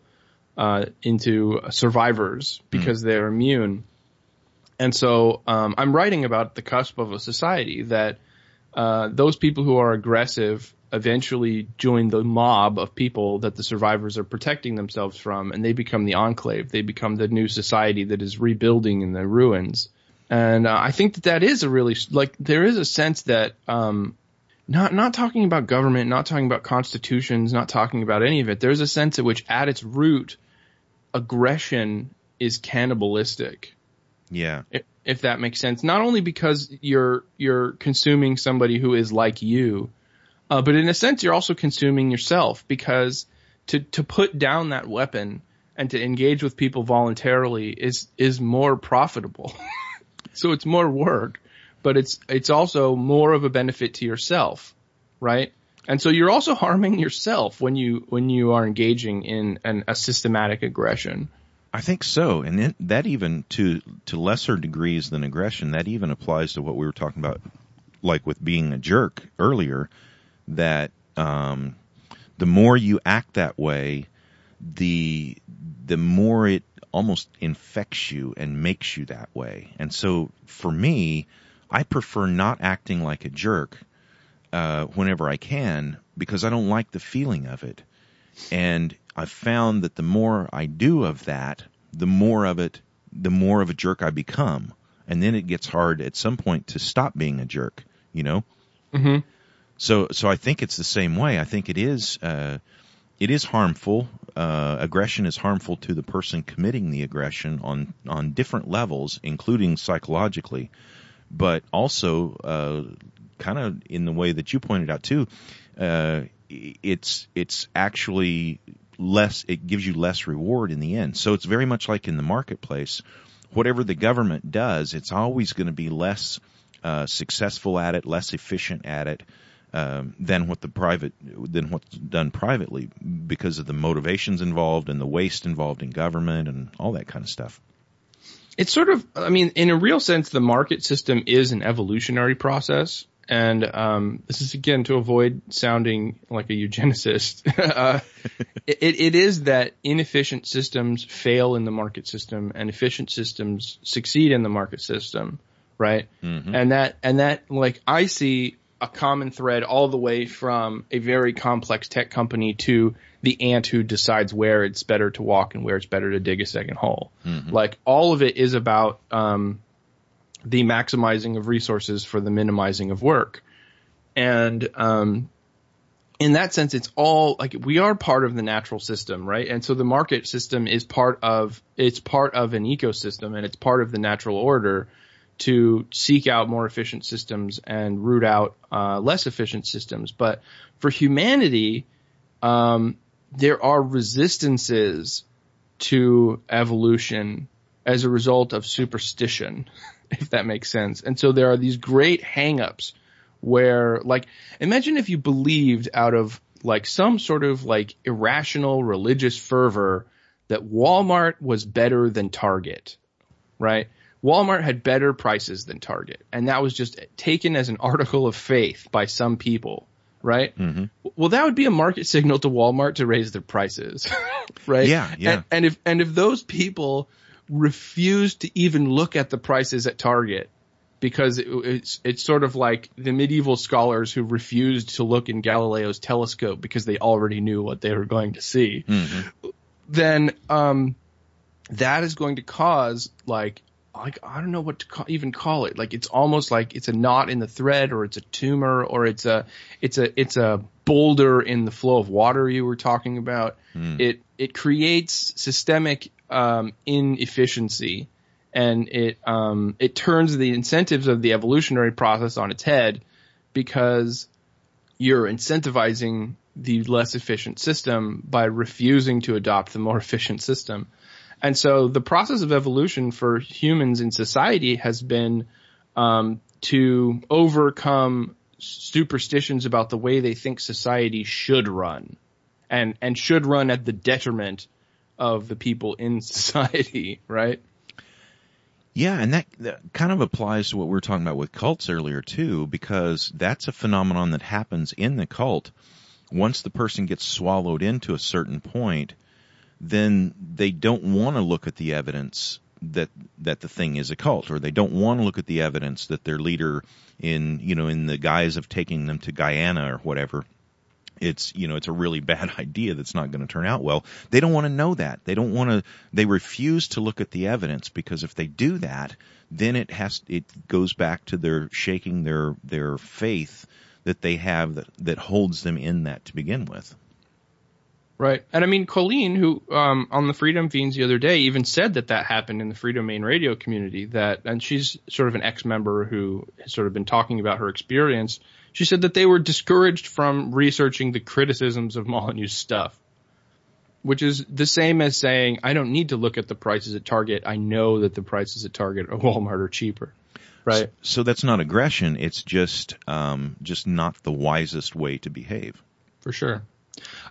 S2: uh, into survivors because they're immune. And so um, I'm writing about the cusp of a society that uh, those people who are aggressive eventually join the mob of people that the survivors are protecting themselves from, and they become the enclave. They become the new society that is rebuilding in the ruins. And uh, I think that that is a really like there is a sense that um, not not talking about government, not talking about constitutions, not talking about any of it. There's a sense at which, at its root, aggression is cannibalistic.
S1: Yeah.
S2: If, if that makes sense. Not only because you're you're consuming somebody who is like you, uh, but in a sense you're also consuming yourself because to to put down that weapon and to engage with people voluntarily is is more profitable. so it's more work, but it's it's also more of a benefit to yourself, right? And so you're also harming yourself when you when you are engaging in an, a systematic aggression.
S1: I think so, and it, that even to to lesser degrees than aggression, that even applies to what we were talking about, like with being a jerk earlier. That um, the more you act that way, the the more it almost infects you and makes you that way. And so for me, I prefer not acting like a jerk uh, whenever I can because I don't like the feeling of it. And I've found that the more I do of that, the more of it, the more of a jerk I become. And then it gets hard at some point to stop being a jerk, you know?
S2: Mm-hmm.
S1: So, so I think it's the same way. I think it is, uh, it is harmful. Uh, aggression is harmful to the person committing the aggression on, on different levels, including psychologically, but also, uh, kind of in the way that you pointed out too, uh, it's, it's actually less, it gives you less reward in the end. So it's very much like in the marketplace. Whatever the government does, it's always going to be less uh, successful at it, less efficient at it um, than what the private than what's done privately because of the motivations involved and the waste involved in government and all that kind of stuff.
S2: It's sort of, I mean, in a real sense, the market system is an evolutionary process and um, this is again to avoid sounding like a eugenicist. uh, it, it is that inefficient systems fail in the market system, and efficient systems succeed in the market system, right?
S1: Mm-hmm.
S2: And that and that like I see a common thread all the way from a very complex tech company to the ant who decides where it's better to walk and where it's better to dig a second hole.
S1: Mm-hmm.
S2: Like all of it is about um, the maximizing of resources for the minimizing of work. And um, in that sense, it's all like we are part of the natural system, right? And so the market system is part of it's part of an ecosystem and it's part of the natural order to seek out more efficient systems and root out uh, less efficient systems. But for humanity, um, there are resistances to evolution as a result of superstition. if that makes sense. And so there are these great hangups where like imagine if you believed out of like some sort of like irrational religious fervor that Walmart was better than Target, right? Walmart had better prices than Target, and that was just taken as an article of faith by some people, right?
S1: Mm-hmm.
S2: Well, that would be a market signal to Walmart to raise their prices, right?
S1: Yeah, yeah.
S2: And, and if and if those people refused to even look at the prices at Target because it, it's it's sort of like the medieval scholars who refused to look in Galileo's telescope because they already knew what they were going to see.
S1: Mm-hmm.
S2: Then um, that is going to cause like like I don't know what to call, even call it. Like it's almost like it's a knot in the thread, or it's a tumor, or it's a it's a it's a boulder in the flow of water you were talking about.
S1: Mm.
S2: It it creates systemic um, inefficiency, and it um, it turns the incentives of the evolutionary process on its head because you're incentivizing the less efficient system by refusing to adopt the more efficient system. And so the process of evolution for humans in society has been um, to overcome superstitions about the way they think society should run and and should run at the detriment of the people in society, right?
S1: Yeah, and that, that kind of applies to what we were talking about with cults earlier too, because that's a phenomenon that happens in the cult. Once the person gets swallowed into a certain point, then they don't want to look at the evidence that that the thing is a cult, or they don't want to look at the evidence that their leader, in you know, in the guise of taking them to Guyana or whatever, it's you know it's a really bad idea that's not going to turn out well. They don't want to know that. They don't want to. They refuse to look at the evidence because if they do that, then it has it goes back to their shaking their their faith that they have that, that holds them in that to begin with.
S2: Right. And I mean, Colleen, who um, on the Freedom Feens the other day, even said that that happened in the Freedomain Radio community. That, and she's sort of an ex-member who has sort of been talking about her experience. She said that they were discouraged from researching the criticisms of Molyneux's stuff, which is the same as saying, I don't need to look at the prices at Target. I know that the prices at Target or Walmart are cheaper. Right.
S1: So, so that's not aggression. It's just, um, just not the wisest way to behave.
S2: For sure.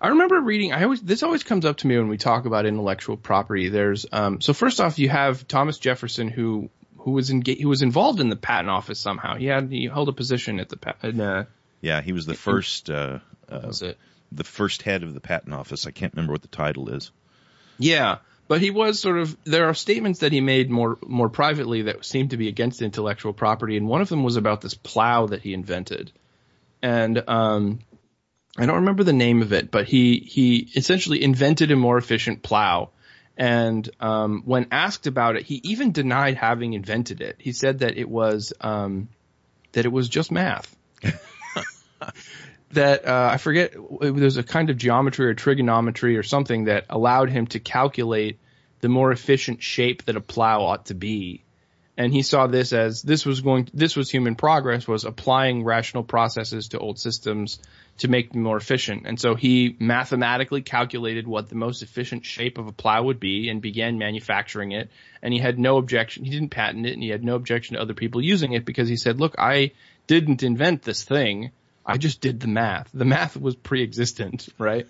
S2: I remember reading. I always this always comes up to me when we talk about intellectual property. There's um, so first off, you have Thomas Jefferson who who was in who was involved in the patent office somehow. He had he held a position at the patent. Uh,
S1: yeah, he was the first. Uh, uh,
S2: was it?
S1: The first head of the patent office. I can't remember what the title is.
S2: Yeah, but he was sort of. There are statements that he made more more privately that seemed to be against intellectual property, and one of them was about this plow that he invented, and um, I don't remember the name of it, but he he essentially invented a more efficient plow. And um, when asked about it, he even denied having invented it. He said that it was um, that it was just math. that uh, I forget there's a kind of geometry or trigonometry or something that allowed him to calculate the more efficient shape that a plow ought to be. And he saw this as this was going this was human progress was applying rational processes to old systems to make them more efficient. And so he mathematically calculated what the most efficient shape of a plow would be and began manufacturing it. And he had no objection. He didn't patent it and he had no objection to other people using it because he said, look, I didn't invent this thing. I just did the math. The math was pre-existent, right?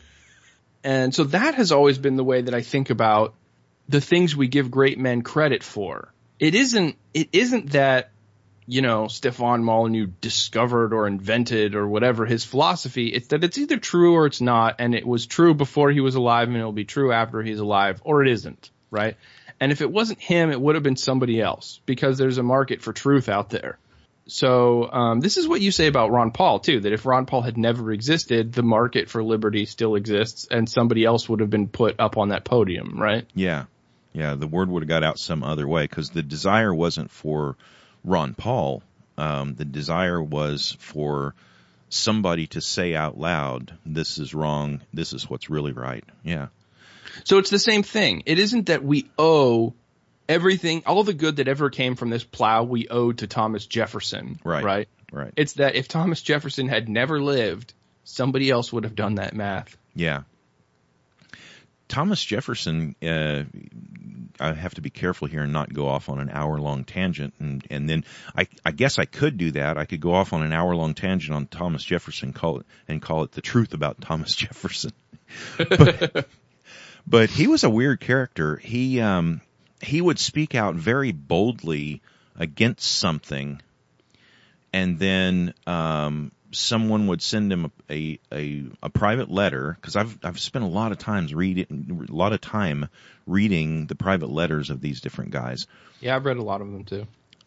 S2: And so that has always been the way that I think about the things we give great men credit for. It isn't, it isn't that you know, Stefan Molyneux discovered or invented or whatever his philosophy. It's that it's either true or it's not, and it was true before he was alive and it'll be true after he's alive, or it isn't, right? And if it wasn't him, it would have been somebody else because there's a market for truth out there. So um, this is what you say about Ron Paul too. That if Ron Paul had never existed, the market for liberty still exists, and somebody else would have been put up on that podium, right?
S1: Yeah, yeah. The word would have got out some other way because the desire wasn't for Ron Paul, um, the desire was for somebody to say out loud, "This is wrong. This is what's really right." Yeah.
S2: So it's the same thing. It isn't that we owe everything, all the good that ever came from this plow, we owe to Thomas Jefferson.
S1: Right.
S2: Right.
S1: Right.
S2: It's that if Thomas Jefferson had never lived, somebody else would have done that math.
S1: Yeah. Thomas Jefferson, uh, I have to be careful here and not go off on an hour long tangent. And, and then I, I guess I could do that. I could go off on an hour long tangent on Thomas Jefferson, call it, and call it the truth about Thomas Jefferson. but, but he was a weird character. He, um, he would speak out very boldly against something and then, um, someone would send him a a, a private letter because I've I've spent a lot of times reading a lot of time reading the private letters of these different guys.
S2: Yeah, I've read a lot of them too.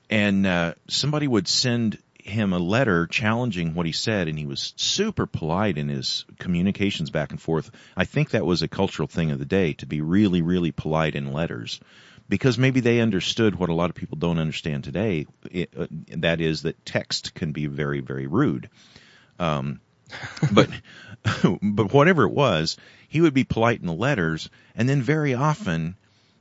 S1: And uh, somebody would send him a letter challenging what he said, and he was super polite in his communications back and forth. I think that was a cultural thing of the day to be really, really polite in letters because maybe they understood what a lot of people don't understand today. It, uh, that is that text can be very, very rude. Um, but, but whatever it was, he would be polite in the letters and then very often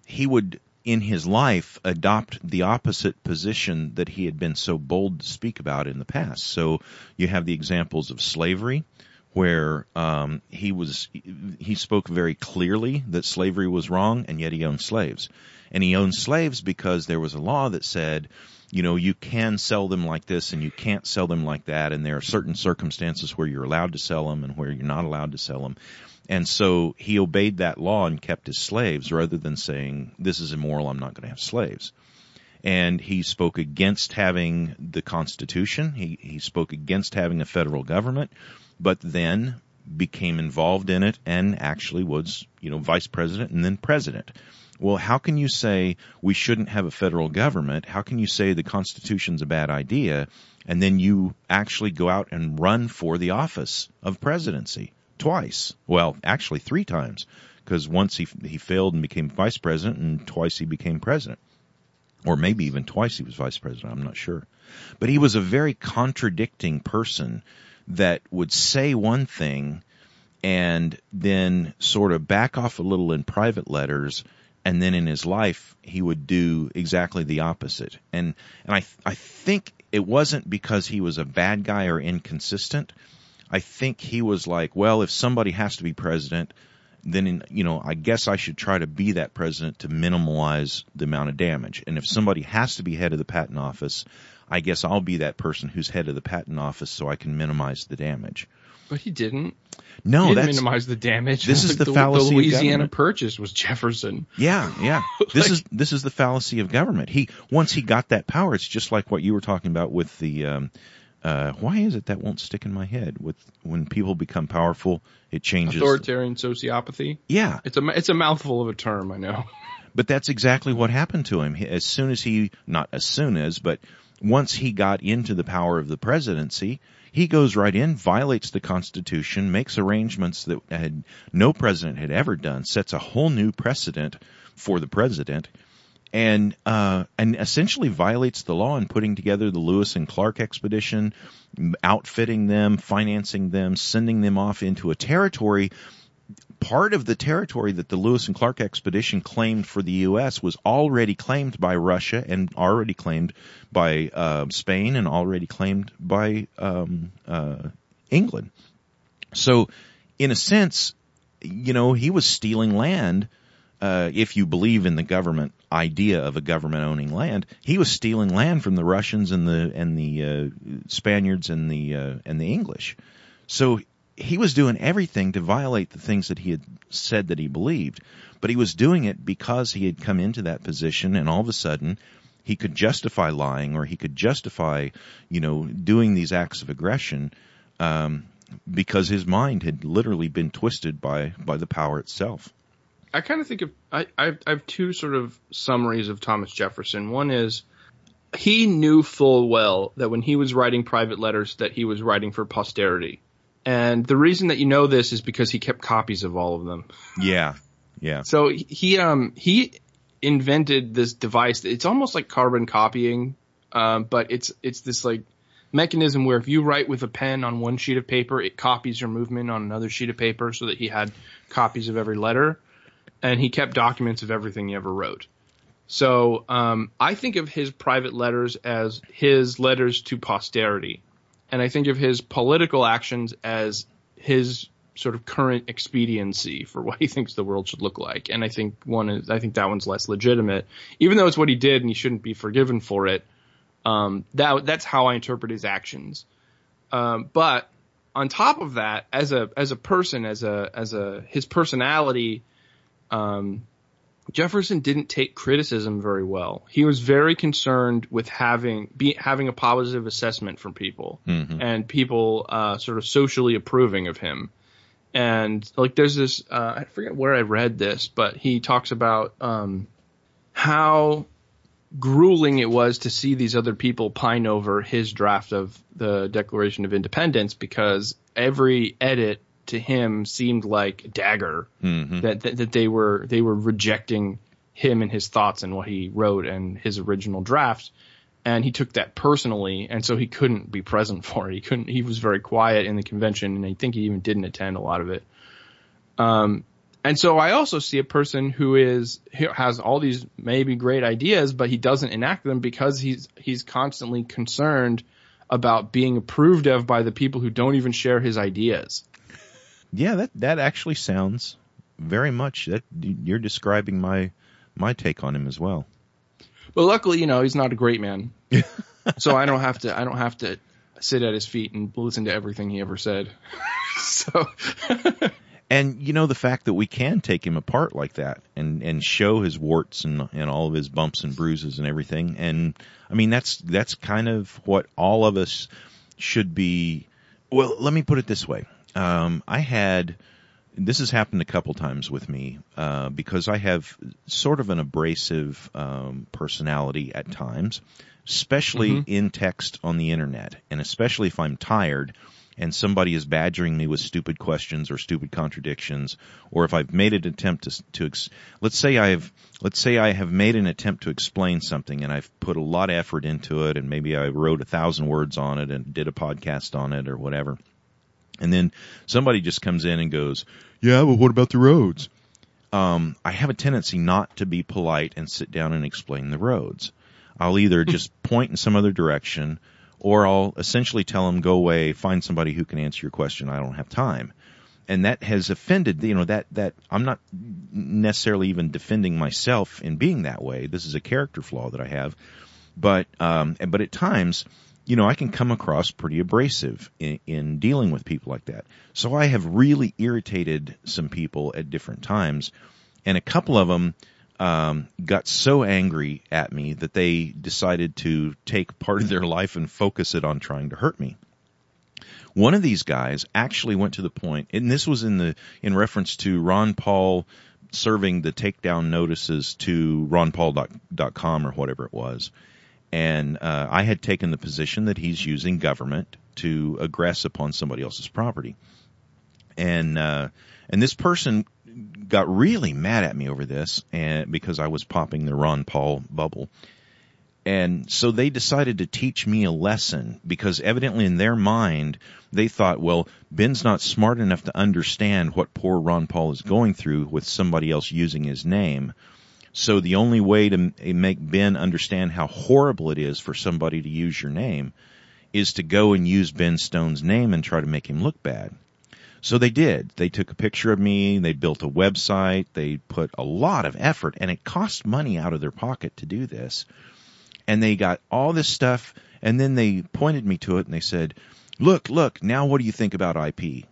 S1: he would in his life adopt the opposite position that he had been so bold to speak about in the past. So you have the examples of slavery, where um, he was he spoke very clearly that slavery was wrong, and yet he owned slaves, and he owned slaves because there was a law that said you know, you can sell them like this and you can't sell them like that. And there are certain circumstances where you're allowed to sell them and where you're not allowed to sell them. And so he obeyed that law and kept his slaves rather than saying, this is immoral, I'm not going to have slaves. And he spoke against having the Constitution. He, he spoke against having a federal government, but then became involved in it and actually was, you know, vice president and then president. Well, how can you say we shouldn't have a federal government? How can you say the Constitution's a bad idea? And then you actually go out and run for the office of presidency twice. Well, actually three times because once he, he failed and became vice president and twice he became president. Or maybe even twice he was vice president. I'm not sure. But he was a very contradicting person that would say one thing and then sort of back off a little in private letters and then in his life he would do exactly the opposite. And and I I think it wasn't because he was a bad guy or inconsistent. I think he was like, well, if somebody has to be president, then in, you know, I guess I should try to be that president to minimize the amount of damage. And if somebody has to be head of the patent office, I guess I'll be that person who's head of the patent office so I can minimize the damage.
S2: But he didn't.
S1: No,
S2: he didn't minimize the damage.
S1: This is the
S2: the,
S1: fallacy of
S2: The Louisiana. Purchase was Jefferson.
S1: Yeah, yeah. This
S2: Like-
S1: is this is the fallacy of government. He once he got that power, it's just like what you were talking about with the. Um, uh, why is it that won't stick in my head? With when people become powerful, it changes.
S2: Authoritarian sociopathy.
S1: Yeah,
S2: It's a it's a mouthful of a term. I know.
S1: but that's exactly what happened to him. As soon as he, not as soon as, but once he got into the power of the presidency, he goes right in, violates the Constitution, makes arrangements that had no president had ever done, sets a whole new precedent for the president, and uh, and essentially violates the law in putting together the Lewis and Clark expedition, outfitting them, financing them, sending them off into a territory part of the territory that the Lewis and Clark expedition claimed for the U.S. was already claimed by Russia and already claimed by uh, Spain and already claimed by um, uh, England. So, in a sense, you know, he was stealing land. Uh, if you believe in the government idea of a government owning land, he was stealing land from the Russians and the and the uh, Spaniards and the uh, and the English. So he was doing everything to violate the things that he had said that he believed, but he was doing it because he had come into that position and all of a sudden he could justify lying or he could justify, you know, doing these acts of aggression, um, because his mind had literally been twisted by, by the power itself.
S2: I kind of think of I, I have- two sort of summaries of Thomas Jefferson. One is he knew full well that when he was writing private letters that he was writing for posterity. And the reason that you know this is because he kept copies of all of them.
S1: Yeah. Yeah.
S2: So he um he invented this device. It's almost like carbon copying, um, but it's it's this like mechanism where if you write with a pen on one sheet of paper, it copies your movement on another sheet of paper, so that he had copies of every letter, and he kept documents of everything he ever wrote. So um, I think of his private letters as his letters to posterity, and I think of his political actions as his sort of current expediency for what he thinks the world should look like. And I think one is, I think that one's less legitimate, even though it's what he did and he shouldn't be forgiven for it. Um, that that's how I interpret his actions. Um, but on top of that, as a as a person, as a as a his personality, um, Jefferson didn't take criticism very well. He was very concerned with having be, having a positive assessment from people
S1: Mhm.
S2: and people uh, sort of socially approving of him. And like, there's this uh, I forget where I read this, but he talks about um, how grueling it was to see these other people pine over his draft of the Declaration of Independence because every edit to him seemed like a dagger
S1: Mhm.
S2: that, that that they were they were rejecting him and his thoughts and what he wrote and his original draft. And he took that personally and so he couldn't be present for it. He couldn't he was very quiet in the convention and i think he even didn't attend a lot of it. Um and so i also see a person who is who has all these maybe great ideas but he doesn't enact them because he's he's constantly concerned about being approved of by the people who don't even share his ideas
S1: Yeah, that that actually sounds very much that you're describing my my take on him as well.
S2: But luckily, you know, he's not a great man. so I don't have to I don't have to sit at his feet and listen to everything he ever said. so
S1: And you know the fact that we can take him apart like that and and show his warts and and all of his bumps and bruises and everything. And I mean that's that's kind of what all of us should be. Well, let me put it this way. Um, I had this has happened a couple times with me uh, because I have sort of an abrasive um, personality at times, especially in text on the internet, and especially if I'm tired and somebody is badgering me with stupid questions or stupid contradictions, or if I've made an attempt to, to ex- let's say I've let's say I have made an attempt to explain something and I've put a lot of effort into it, and maybe I wrote a thousand words on it and did a podcast on it or whatever And then somebody just comes in and goes, "Yeah, but what about the roads?" Um, I have a tendency not to be polite and sit down and explain the roads. I'll either just point in some other direction, or I'll essentially tell them, "Go away, find somebody who can answer your question. I don't have time." And that has offended, you know, that, that I'm not necessarily even defending myself in being that way. This is a character flaw that I have. But, um, but at times, you know, I can come across pretty abrasive in, in dealing with people like that. So I have really irritated some people at different times, and a couple of them um, got so angry at me that they decided to take part of their life and focus it on trying to hurt me. One of these guys actually went to the point, and this was in the in reference to Ron Paul serving the takedown notices to ronpaul.com or whatever it was and uh, I had taken the position that he's using government to aggress upon somebody else's property, and uh, and this person got really mad at me over this, and because I was popping the Ron Paul bubble, and so they decided to teach me a lesson because evidently in their mind they thought, well, Ben's not smart enough to understand what poor Ron Paul is going through with somebody else using his name. So the only way to eh, make Ben understand how horrible it is for somebody to use your name is to go and use Ben Stone's name and try to make him look bad. So they did. They took a picture of me, they built a website, they put a lot of effort, and it cost money out of their pocket to do this. And they got all this stuff, and then they pointed me to it and they said, look, look, now what do you think about IP?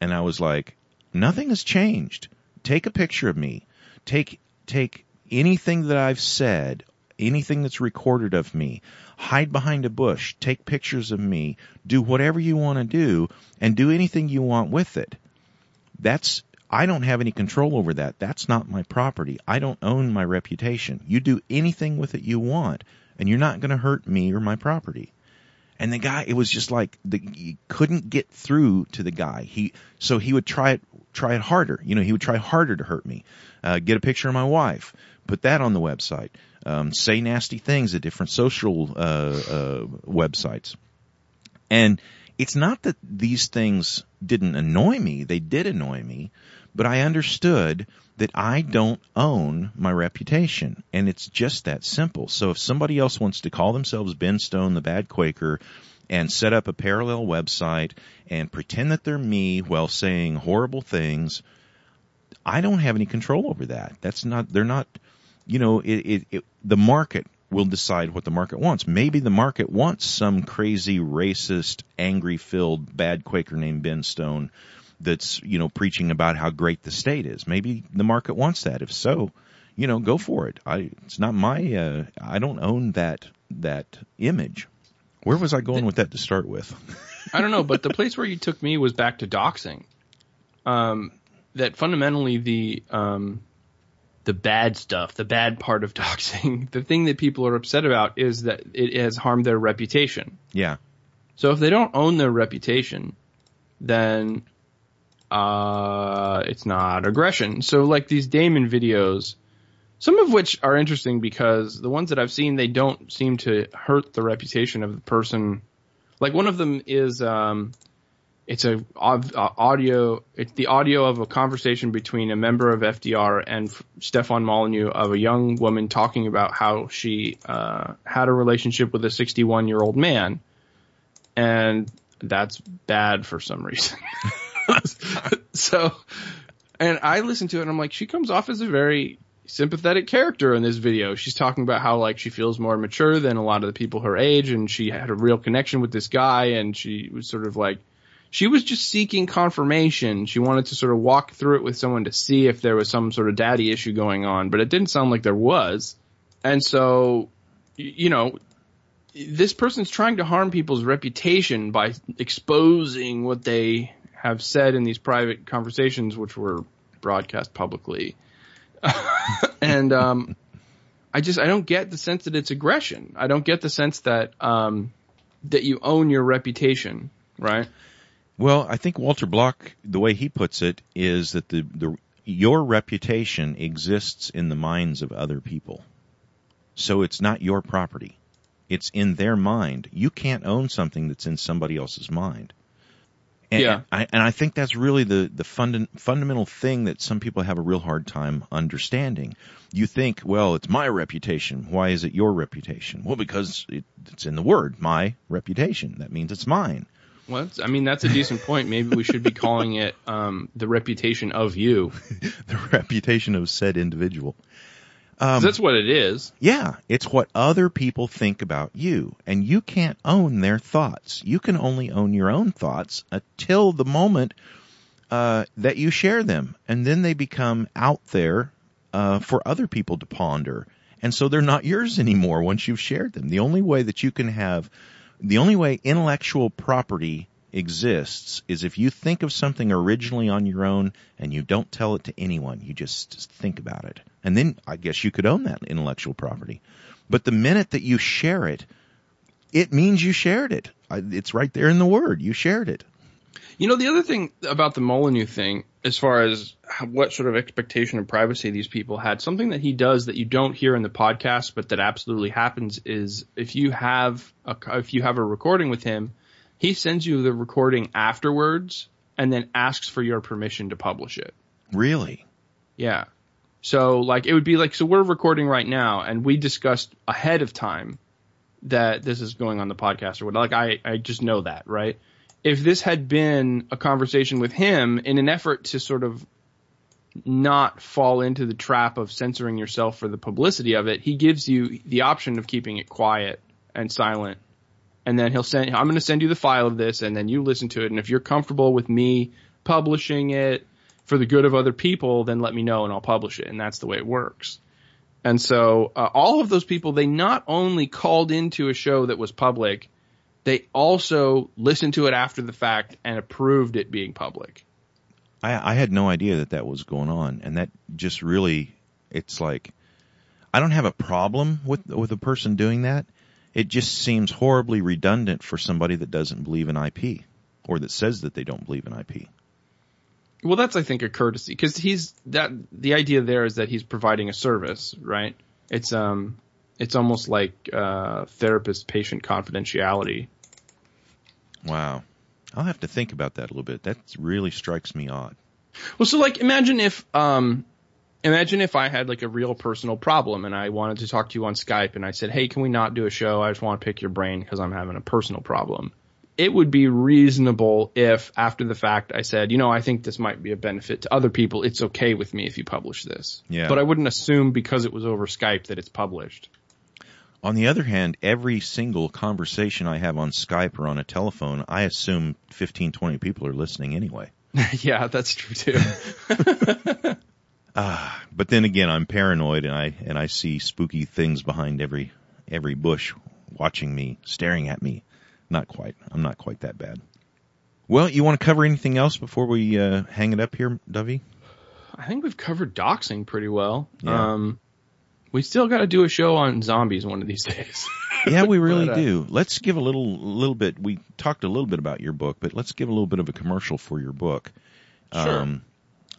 S1: And I was like, nothing has changed. Take a picture of me. Take, take anything that I've said, anything that's recorded of me, hide behind a bush, take pictures of me, do whatever you want to do, and do anything you want with it. That's, I don't have any control over that. That's not my property. I don't own my reputation. You do anything with it you want, and you're not going to hurt me or my property. And the guy, it was just like the, he couldn't get through to the guy. He so he would try it, try it harder. You know, he would try harder to hurt me. Uh, get a picture of my wife, put that on the website. Um, say nasty things at different social uh, uh, websites. And it's not that these things didn't annoy me; they did annoy me, but I understood that I don't own my reputation, and it's just that simple. So if somebody else wants to call themselves Ben Stone, the Bad Quaker, and set up a parallel website and pretend that they're me while saying horrible things, I don't have any control over that. That's not. They're not you know, it, it, it, the market will decide what the market wants. Maybe the market wants some crazy, racist, angry filled, bad Quaker named Ben Stone that's, you know, preaching about how great the state is. Maybe the market wants that. If so, you know, go for it. I, it's not my, uh, I don't own that, that image. Where was I going with that to start with?
S2: I don't know, but the place where you took me was back to doxing. Um, that fundamentally the, um, the bad stuff, the bad part of doxing, the thing that people are upset about is that it has harmed their reputation.
S1: Yeah.
S2: So if they don't own their reputation, then uh, it's not aggression. So like these Damon videos, some of which are interesting because the ones that I've seen, they don't seem to hurt the reputation of the person. Like one of them is um, it's a audio. It's the audio of a conversation between a member of FDR and Stefan Molyneux of a young woman talking about how she uh, had a relationship with a 61 year old man, and that's bad for some reason. so, and I listened to it and I'm like, she comes off as a very sympathetic character in this video. She's talking about how like she feels more mature than a lot of the people her age, and she had a real connection with this guy, and she was sort of like she was just seeking confirmation. She wanted to sort of walk through it with someone to see if there was some sort of daddy issue going on, but it didn't sound like there was. And so, you know, this person's trying to harm people's reputation by exposing what they have said in these private conversations, which were broadcast publicly. and, um, I just, I don't get the sense that it's aggression. I don't get the sense that, um, that you own your reputation, right?
S1: Well, I think Walter Block, the way he puts it, is that the, the your reputation exists in the minds of other people. So it's not your property. It's in their mind. You can't own something that's in somebody else's mind. And
S2: Yeah.
S1: I, and I think that's really the, the funda- fundamental thing that some people have a real hard time understanding. You think, well, it's my reputation. Why is it your reputation? Well, because it, it's in the word, my reputation. That means it's mine.
S2: Well, that's- I mean, that's a decent point. Maybe we should be calling it um, the reputation of you.
S1: The reputation of said individual.
S2: 'Cause that's what it is.
S1: Yeah, it's what other people think about you, and you can't own their thoughts. You can only own your own thoughts until the moment uh, that you share them, and then they become out there uh, for other people to ponder, and so they're not yours anymore once you've shared them. The only way that you can have, the only way intellectual property exists is if you think of something originally on your own and you don't tell it to anyone. You just think about it. And then I guess you could own that intellectual property. But the minute that you share it, it means you shared it. It's right there in the word. You shared it.
S2: You know, the other thing about the Molyneux thing, as far as what sort of expectation of privacy these people had, something that he does that you don't hear in the podcast, but that absolutely happens is if you have a, if you have a recording with him, he sends you the recording afterwards and then asks for your permission to publish it.
S1: Really?
S2: Yeah. So like it would be like so we're recording right now and we discussed ahead of time that this is going on the podcast or what like I I just know that, right? If this had been a conversation with him in an effort to sort of not fall into the trap of censoring yourself for the publicity of it, he gives you the option of keeping it quiet and silent. And then he'll send I'm going to send you the file of this and then you listen to it and if you're comfortable with me publishing it for the good of other people, then let me know and I'll publish it. And that's the way it works. And so uh, all of those people, they not only called into a show that was public, they also listened to it after the fact and approved it being public.
S1: I, I had no idea that that was going on, and that just really, it's like, I don't have a problem with with a person doing that. It just seems horribly redundant for somebody that doesn't believe in IP or that says that they don't believe in IP.
S2: Well, that's I think a courtesy because he's that the idea there is that he's providing a service, right? It's um, it's almost like uh, therapist patient confidentiality.
S1: Wow. I'll have to think about that a little bit. That really strikes me odd.
S2: Well, so like imagine if um imagine if I had like a real personal problem and I wanted to talk to you on Skype and I said, "Hey, can we not do a show? I just want to pick your brain because I'm having a personal problem." It would be reasonable if after the fact I said, "You know, I think this might be a benefit to other people. It's okay with me if you publish this."
S1: Yeah.
S2: But I wouldn't assume because it was over Skype that it's published.
S1: On the other hand, every single conversation I have on Skype or on a telephone, I assume 15, 20 people are listening anyway.
S2: yeah, that's true too.
S1: But then again, I'm paranoid and I and I see spooky things behind every every bush watching me, staring at me. Not quite. I'm not quite that bad. Well, you want to cover anything else before we uh, hang it up here, Davi?
S2: I think we've covered doxing pretty well.
S1: Yeah.
S2: Um we still got to do a show on zombies one of these days.
S1: Yeah, we really
S2: But, uh,
S1: do. Let's give a little little bit. We talked a little bit about your book, but let's give a little bit of a commercial for your book.
S2: Sure.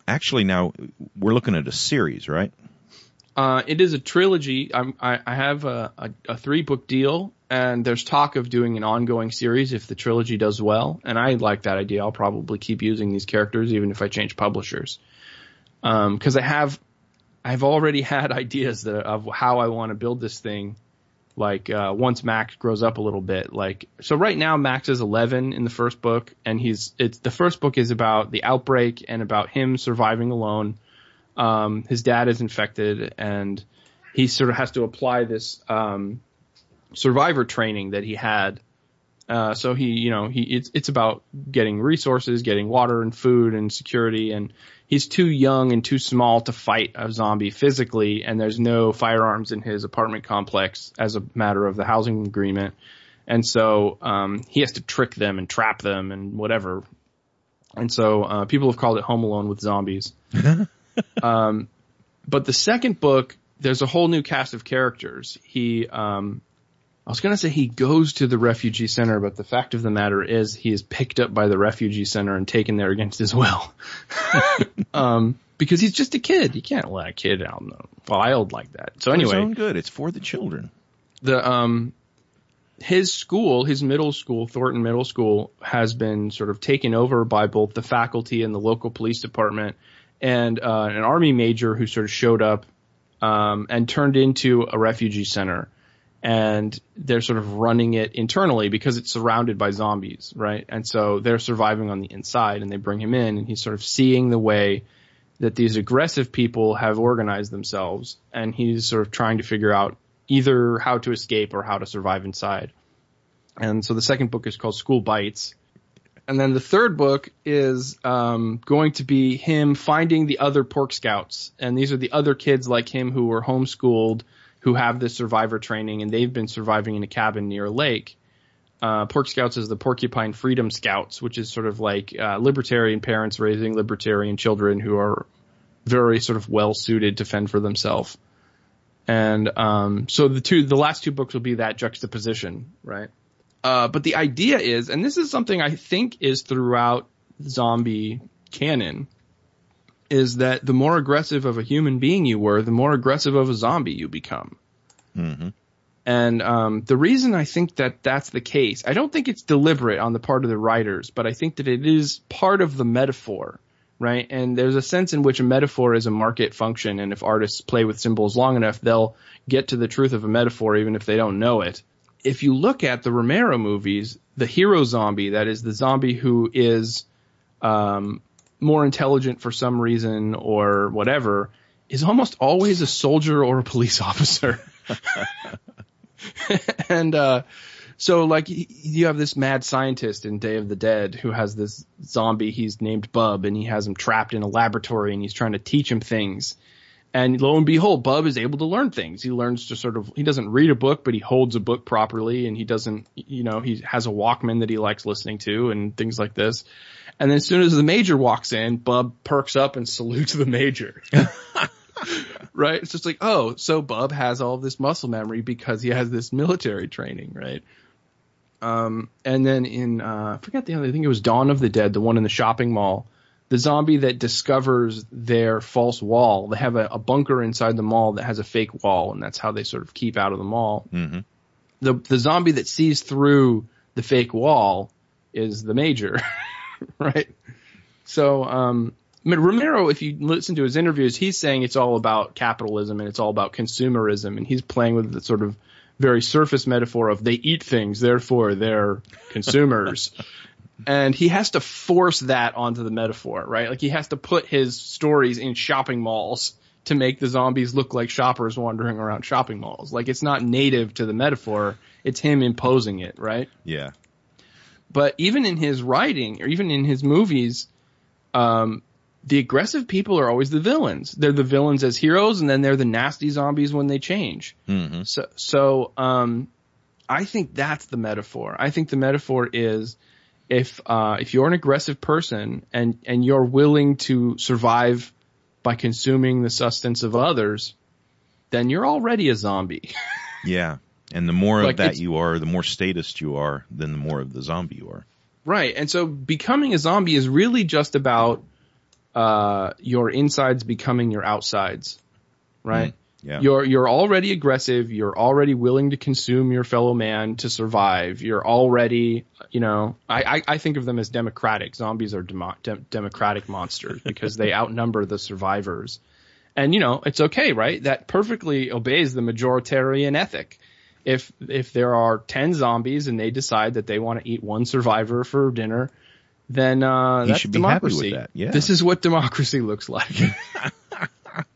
S1: actually, now we're looking at a series, right?
S2: Uh, it is a trilogy. I'm, I, I have a, a, a three book deal, and there's talk of doing an ongoing series if the trilogy does well. And I like that idea. I'll probably keep using these characters even if I change publishers. Because I have, I've already had ideas that, of how I want to build this thing. Like uh, once Max grows up a little bit, like so. Right now, Max is 11 in the first book, and he's it's the first book is about the outbreak and about him surviving alone um, his dad is infected and he sort of has to apply this um, survivor training that he had. Uh, so he, you know, he it's it's about getting resources, getting water and food and security, and he's too young and too small to fight a zombie physically, and there's no firearms in his apartment complex as a matter of the housing agreement, and so um, he has to trick them and trap them and whatever. And so uh, people have called it Home Alone with zombies. Um, but the second book, there's a whole new cast of characters. He, um, I was going to say he goes to the refugee center, but the fact of the matter is he is picked up by the refugee center and taken there against his will. um, because he's just a kid. You can't let a kid out in the wild like that. So anyway,
S1: own good. It's for the children.
S2: the um his school, his middle school, Thornton Middle School, has been sort of taken over by both the faculty and the local police department, and uh, an army major who sort of showed up um, and turned into a refugee center. And they're sort of running it internally because it's surrounded by zombies, right? And so they're surviving on the inside, and they bring him in, and he's sort of seeing the way that these aggressive people have organized themselves, and he's sort of trying to figure out either how to escape or how to survive inside. And so the second book is called School Bites. And then the third book is um, going to be him finding the other pork scouts. And these are the other kids like him who were homeschooled, who have this survivor training, and they've been surviving in a cabin near a lake. Uh, pork Scouts is the Porcupine Freedom Scouts, which is sort of like uh, libertarian parents raising libertarian children who are very sort of well suited to fend for themselves. And um, so the two, the last two books will be that juxtaposition, right? Uh, but the idea is, and this is something I think is throughout zombie canon, is that the more aggressive of a human being you were, the more aggressive of a zombie you become.
S1: Mm-hmm.
S2: And um, the reason I think that that's the case, I don't think it's deliberate on the part of the writers, but I think that it is part of the metaphor, right? And there's a sense in which a metaphor is a market function, and if artists play with symbols long enough, they'll get to the truth of a metaphor even if they don't know it. If you look at the Romero movies, the hero zombie, that is the zombie who is um, more intelligent for some reason or whatever, is almost always a soldier or a police officer. and uh, so, like, you have this mad scientist in Day of the Dead who has this zombie. He's named Bub, and he has him trapped in a laboratory, and he's trying to teach him things. And lo and behold, Bub is able to learn things. He learns to sort of, he doesn't read a book, but he holds a book properly and he doesn't, you know, he has a Walkman that he likes listening to and things like this. And then as soon as the major walks in, Bub perks up and salutes the major. right? It's just like, oh, so Bub has all this muscle memory because he has this military training, right? Um, and then in, uh, I forget the other, I think it was Dawn of the Dead, the one in the shopping mall, the zombie that discovers their false wall. They have a, a bunker inside the mall that has a fake wall, and that's how they sort of keep out of the mall.
S1: Mm-hmm.
S2: The, the zombie that sees through the fake wall is the major, right? So, um, I mean, Romero, if you listen to his interviews, he's saying it's all about capitalism and it's all about consumerism, and he's playing with the sort of very surface metaphor of they eat things, therefore they're consumers. and he has to force that onto the metaphor, right? Like he has to put his stories in shopping malls to make the zombies look like shoppers wandering around shopping malls. Like it's not native to the metaphor, it's him imposing it, right?
S1: Yeah.
S2: But even in his writing or even in his movies, um, the aggressive people are always the villains. They're the villains as heroes, and then they're the nasty zombies when they change.
S1: Mm-hmm.
S2: So, so um, I think that's the metaphor. I think the metaphor is if uh, if you're an aggressive person and and you're willing to survive by consuming the sustenance of others, then you're already a zombie.
S1: yeah, and the more
S2: Like,
S1: of that you are, the more statist you are, then the more of the zombie you are.
S2: right. And so becoming a zombie is really just about uh, your insides becoming your outsides. Right.
S1: Yeah.
S2: You're you're already aggressive. You're already willing to consume your fellow man to survive. You're already, you know, I, I, I think of them as democratic. Zombies are demo, dem, democratic monsters because they outnumber the survivors. And you know, it's okay, right? That perfectly obeys the majoritarian ethic. If if there are ten zombies and they decide that they want to eat one survivor for dinner, then uh, that's
S1: should be happy with
S2: democracy.
S1: that, yeah.
S2: This is what democracy looks like.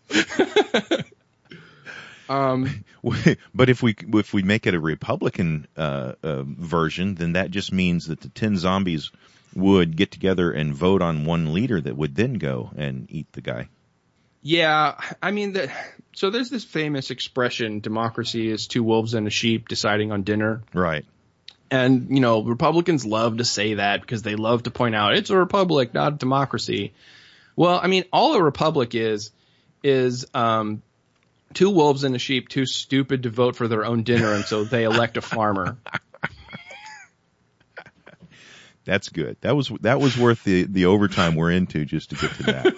S2: um,
S1: but if we if we make it a Republican uh, uh, version, then that just means that the ten zombies would get together and vote on one leader that would then go and eat the guy.
S2: Yeah, I mean, the, so there's this famous expression: "Democracy is two wolves and a sheep deciding on dinner."
S1: Right.
S2: And you know, Republicans love to say that because they love to point out it's a republic, not a democracy. Well, I mean, all a republic is is um, two wolves and a sheep too stupid to vote for their own dinner, and so they elect a farmer.
S1: That's good. That was that was worth the the overtime we're into just to get to that.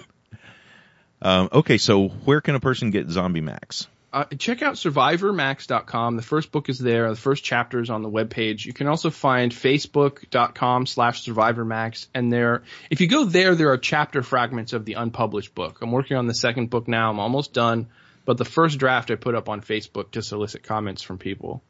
S1: Um, okay, so where can a person get Zombie Max?
S2: uh, check out survivormax.com. The first book is there. The first chapter is on the webpage. You can also find facebook.com slash survivormax. And there, if you go there, there are chapter fragments of the unpublished book. I'm working on the second book now. I'm almost done. But the first draft I put up on Facebook to solicit comments from people.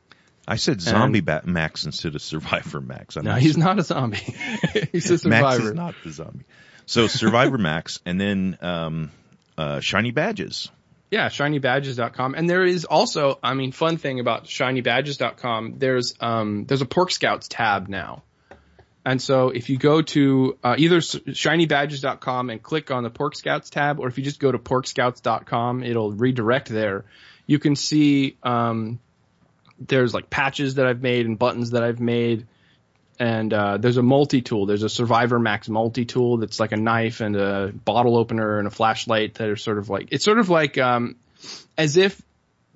S1: I said zombie bat Max instead of Survivor Max.
S2: I'm no, he's not a zombie. he's a survivor.
S1: Max is not the zombie. So Survivor Max, and then um, uh, Shiny Badges.
S2: Yeah, shinybadges.com. And there is also, I mean, fun thing about shinybadges.com, there's, um, there's a Pork Scouts tab now. And so if you go to uh, either shinybadges.com and click on the Pork Scouts tab, or if you just go to porkscouts.com, it'll redirect there. You can see um, there's like patches that I've made and buttons that I've made and uh, there's a multi tool. There's a Survivor Max multi tool that's like a knife and a bottle opener and a flashlight that are sort of like it's sort of like um, as if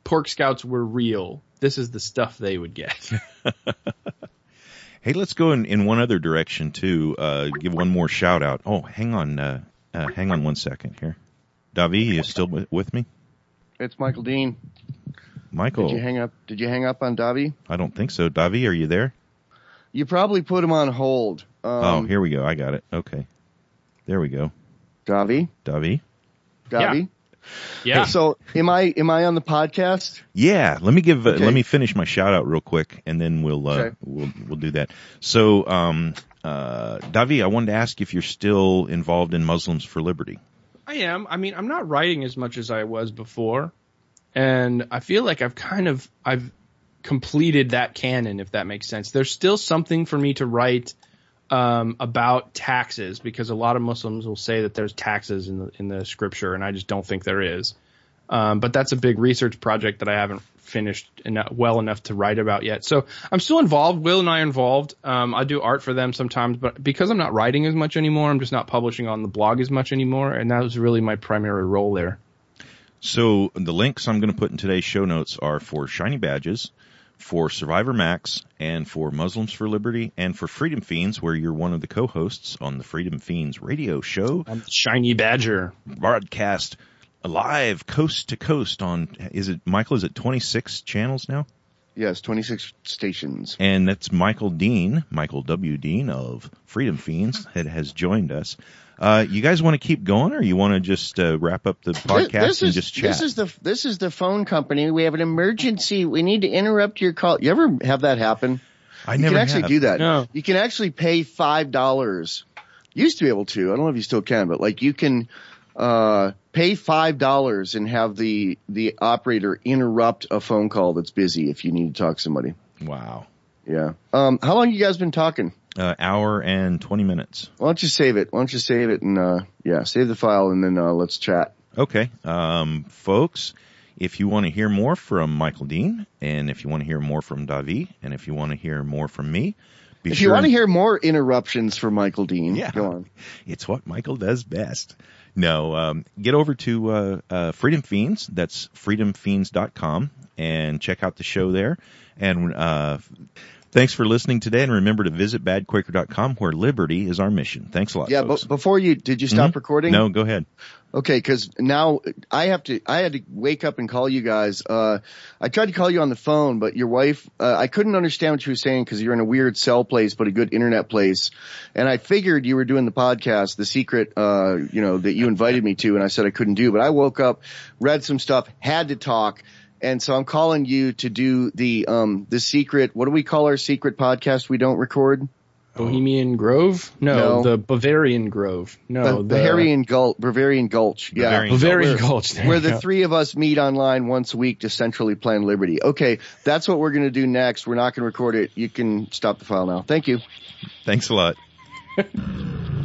S2: Pork Scouts were real. This is the stuff they would get.
S1: hey, let's go in, in one other direction too. Uh, give one more shout out. Oh, hang on, uh, uh hang on one second here. Davi, you still with me?
S3: It's Michael Dean.
S1: Michael,
S3: did you hang up? Did you hang up on Davi?
S1: I don't think so. Davi, are you there?
S3: You probably put him on hold.
S1: Um, oh, here we go. I got it. Okay. There we go.
S3: Davi?
S1: Davi?
S3: Davi?
S2: Yeah. yeah.
S3: So am I am I on the podcast?
S1: Yeah. Let me give uh, let me finish my shout out real quick and then we'll uh, okay. we'll we'll do that. So um uh Davi, I wanted to ask if you're still involved in Muslims for Liberty.
S2: I am. I mean, I'm not writing as much as I was before. And I feel like I've kind of I've completed that canon, if that makes sense. There's still something for me to write um, about taxes because a lot of Muslims will say that there's taxes in the in the scripture, and I just don't think there is. Um, but that's a big research project that I haven't finished enough, well enough to write about yet. So I'm still involved. Will and I are involved. Um, I do art for them sometimes, but because I'm not writing as much anymore, I'm just not publishing on the blog as much anymore, and that was really my primary role there.
S1: So the links I'm going to put in today's show notes are for Shiny Badges, for Survivor Max and for Muslims for Liberty and for Freedom Feens, where you're one of the co-hosts on the Freedom Feens radio show.
S2: I'm Shiny Badger.
S1: Broadcast live coast to coast on, is it, Michael, is it 26 channels now?
S3: Yes, 26 stations.
S1: And that's Michael Dean, Michael W. Dean of Freedom Feens that has joined us. Uh, you guys want to keep going, or you want to just uh, wrap up the podcast this, this and
S3: is,
S1: just chat?
S3: This is the this is the phone company. We have an emergency. We need to interrupt your call. You ever have that happen?
S1: I
S3: you
S1: never
S3: can actually
S1: have.
S3: do that.
S2: No.
S3: You can actually pay five dollars. Used to be able to. I don't know if you still can, but like you can uh, pay five dollars and have the the operator interrupt a phone call that's busy if you need to talk to somebody.
S1: Wow.
S3: Yeah. Um, how long you guys been talking?
S1: Uh, hour and 20 minutes.
S3: Why don't you save it? Why don't you save it and, uh, yeah, save the file and then, uh, let's chat.
S1: Okay. Um, folks, if you want to hear more from Michael Dean and if you want to hear more from Davi and if you want to hear more from me,
S3: if sure you want to hear more interruptions from Michael Dean,
S1: yeah,
S3: go on.
S1: It's what Michael does best. No, um, get over to uh, uh, Freedom Feens. That's freedomfeens.com and check out the show there. And uh, Thanks for listening today, and remember to visit badquaker.com where liberty is our mission. Thanks a lot.
S3: Yeah,
S1: folks.
S3: but before you, did you stop
S1: mm-hmm.
S3: recording?
S1: No, go ahead.
S3: Okay, because now I have to. I had to wake up and call you guys. Uh, I tried to call you on the phone, but your wife. Uh, I couldn't understand what you were saying because you're in a weird cell place, but a good internet place. And I figured you were doing the podcast, the secret, uh, you know, that you invited me to, and I said I couldn't do. But I woke up, read some stuff, had to talk and so I'm calling you to do the um the secret. What do we call our secret podcast? We don't record.
S2: Bohemian Grove? No, no. the Bavarian Grove. No,
S3: the, the Bavarian Gulch. Bavarian Gulch. Yeah,
S2: Bavarian, Bavarian Gulch.
S3: Where, where the three of us meet online once a week to centrally plan liberty. Okay, that's what we're going to do next. We're not going to record it. You can stop the file now. Thank you.
S1: Thanks a lot.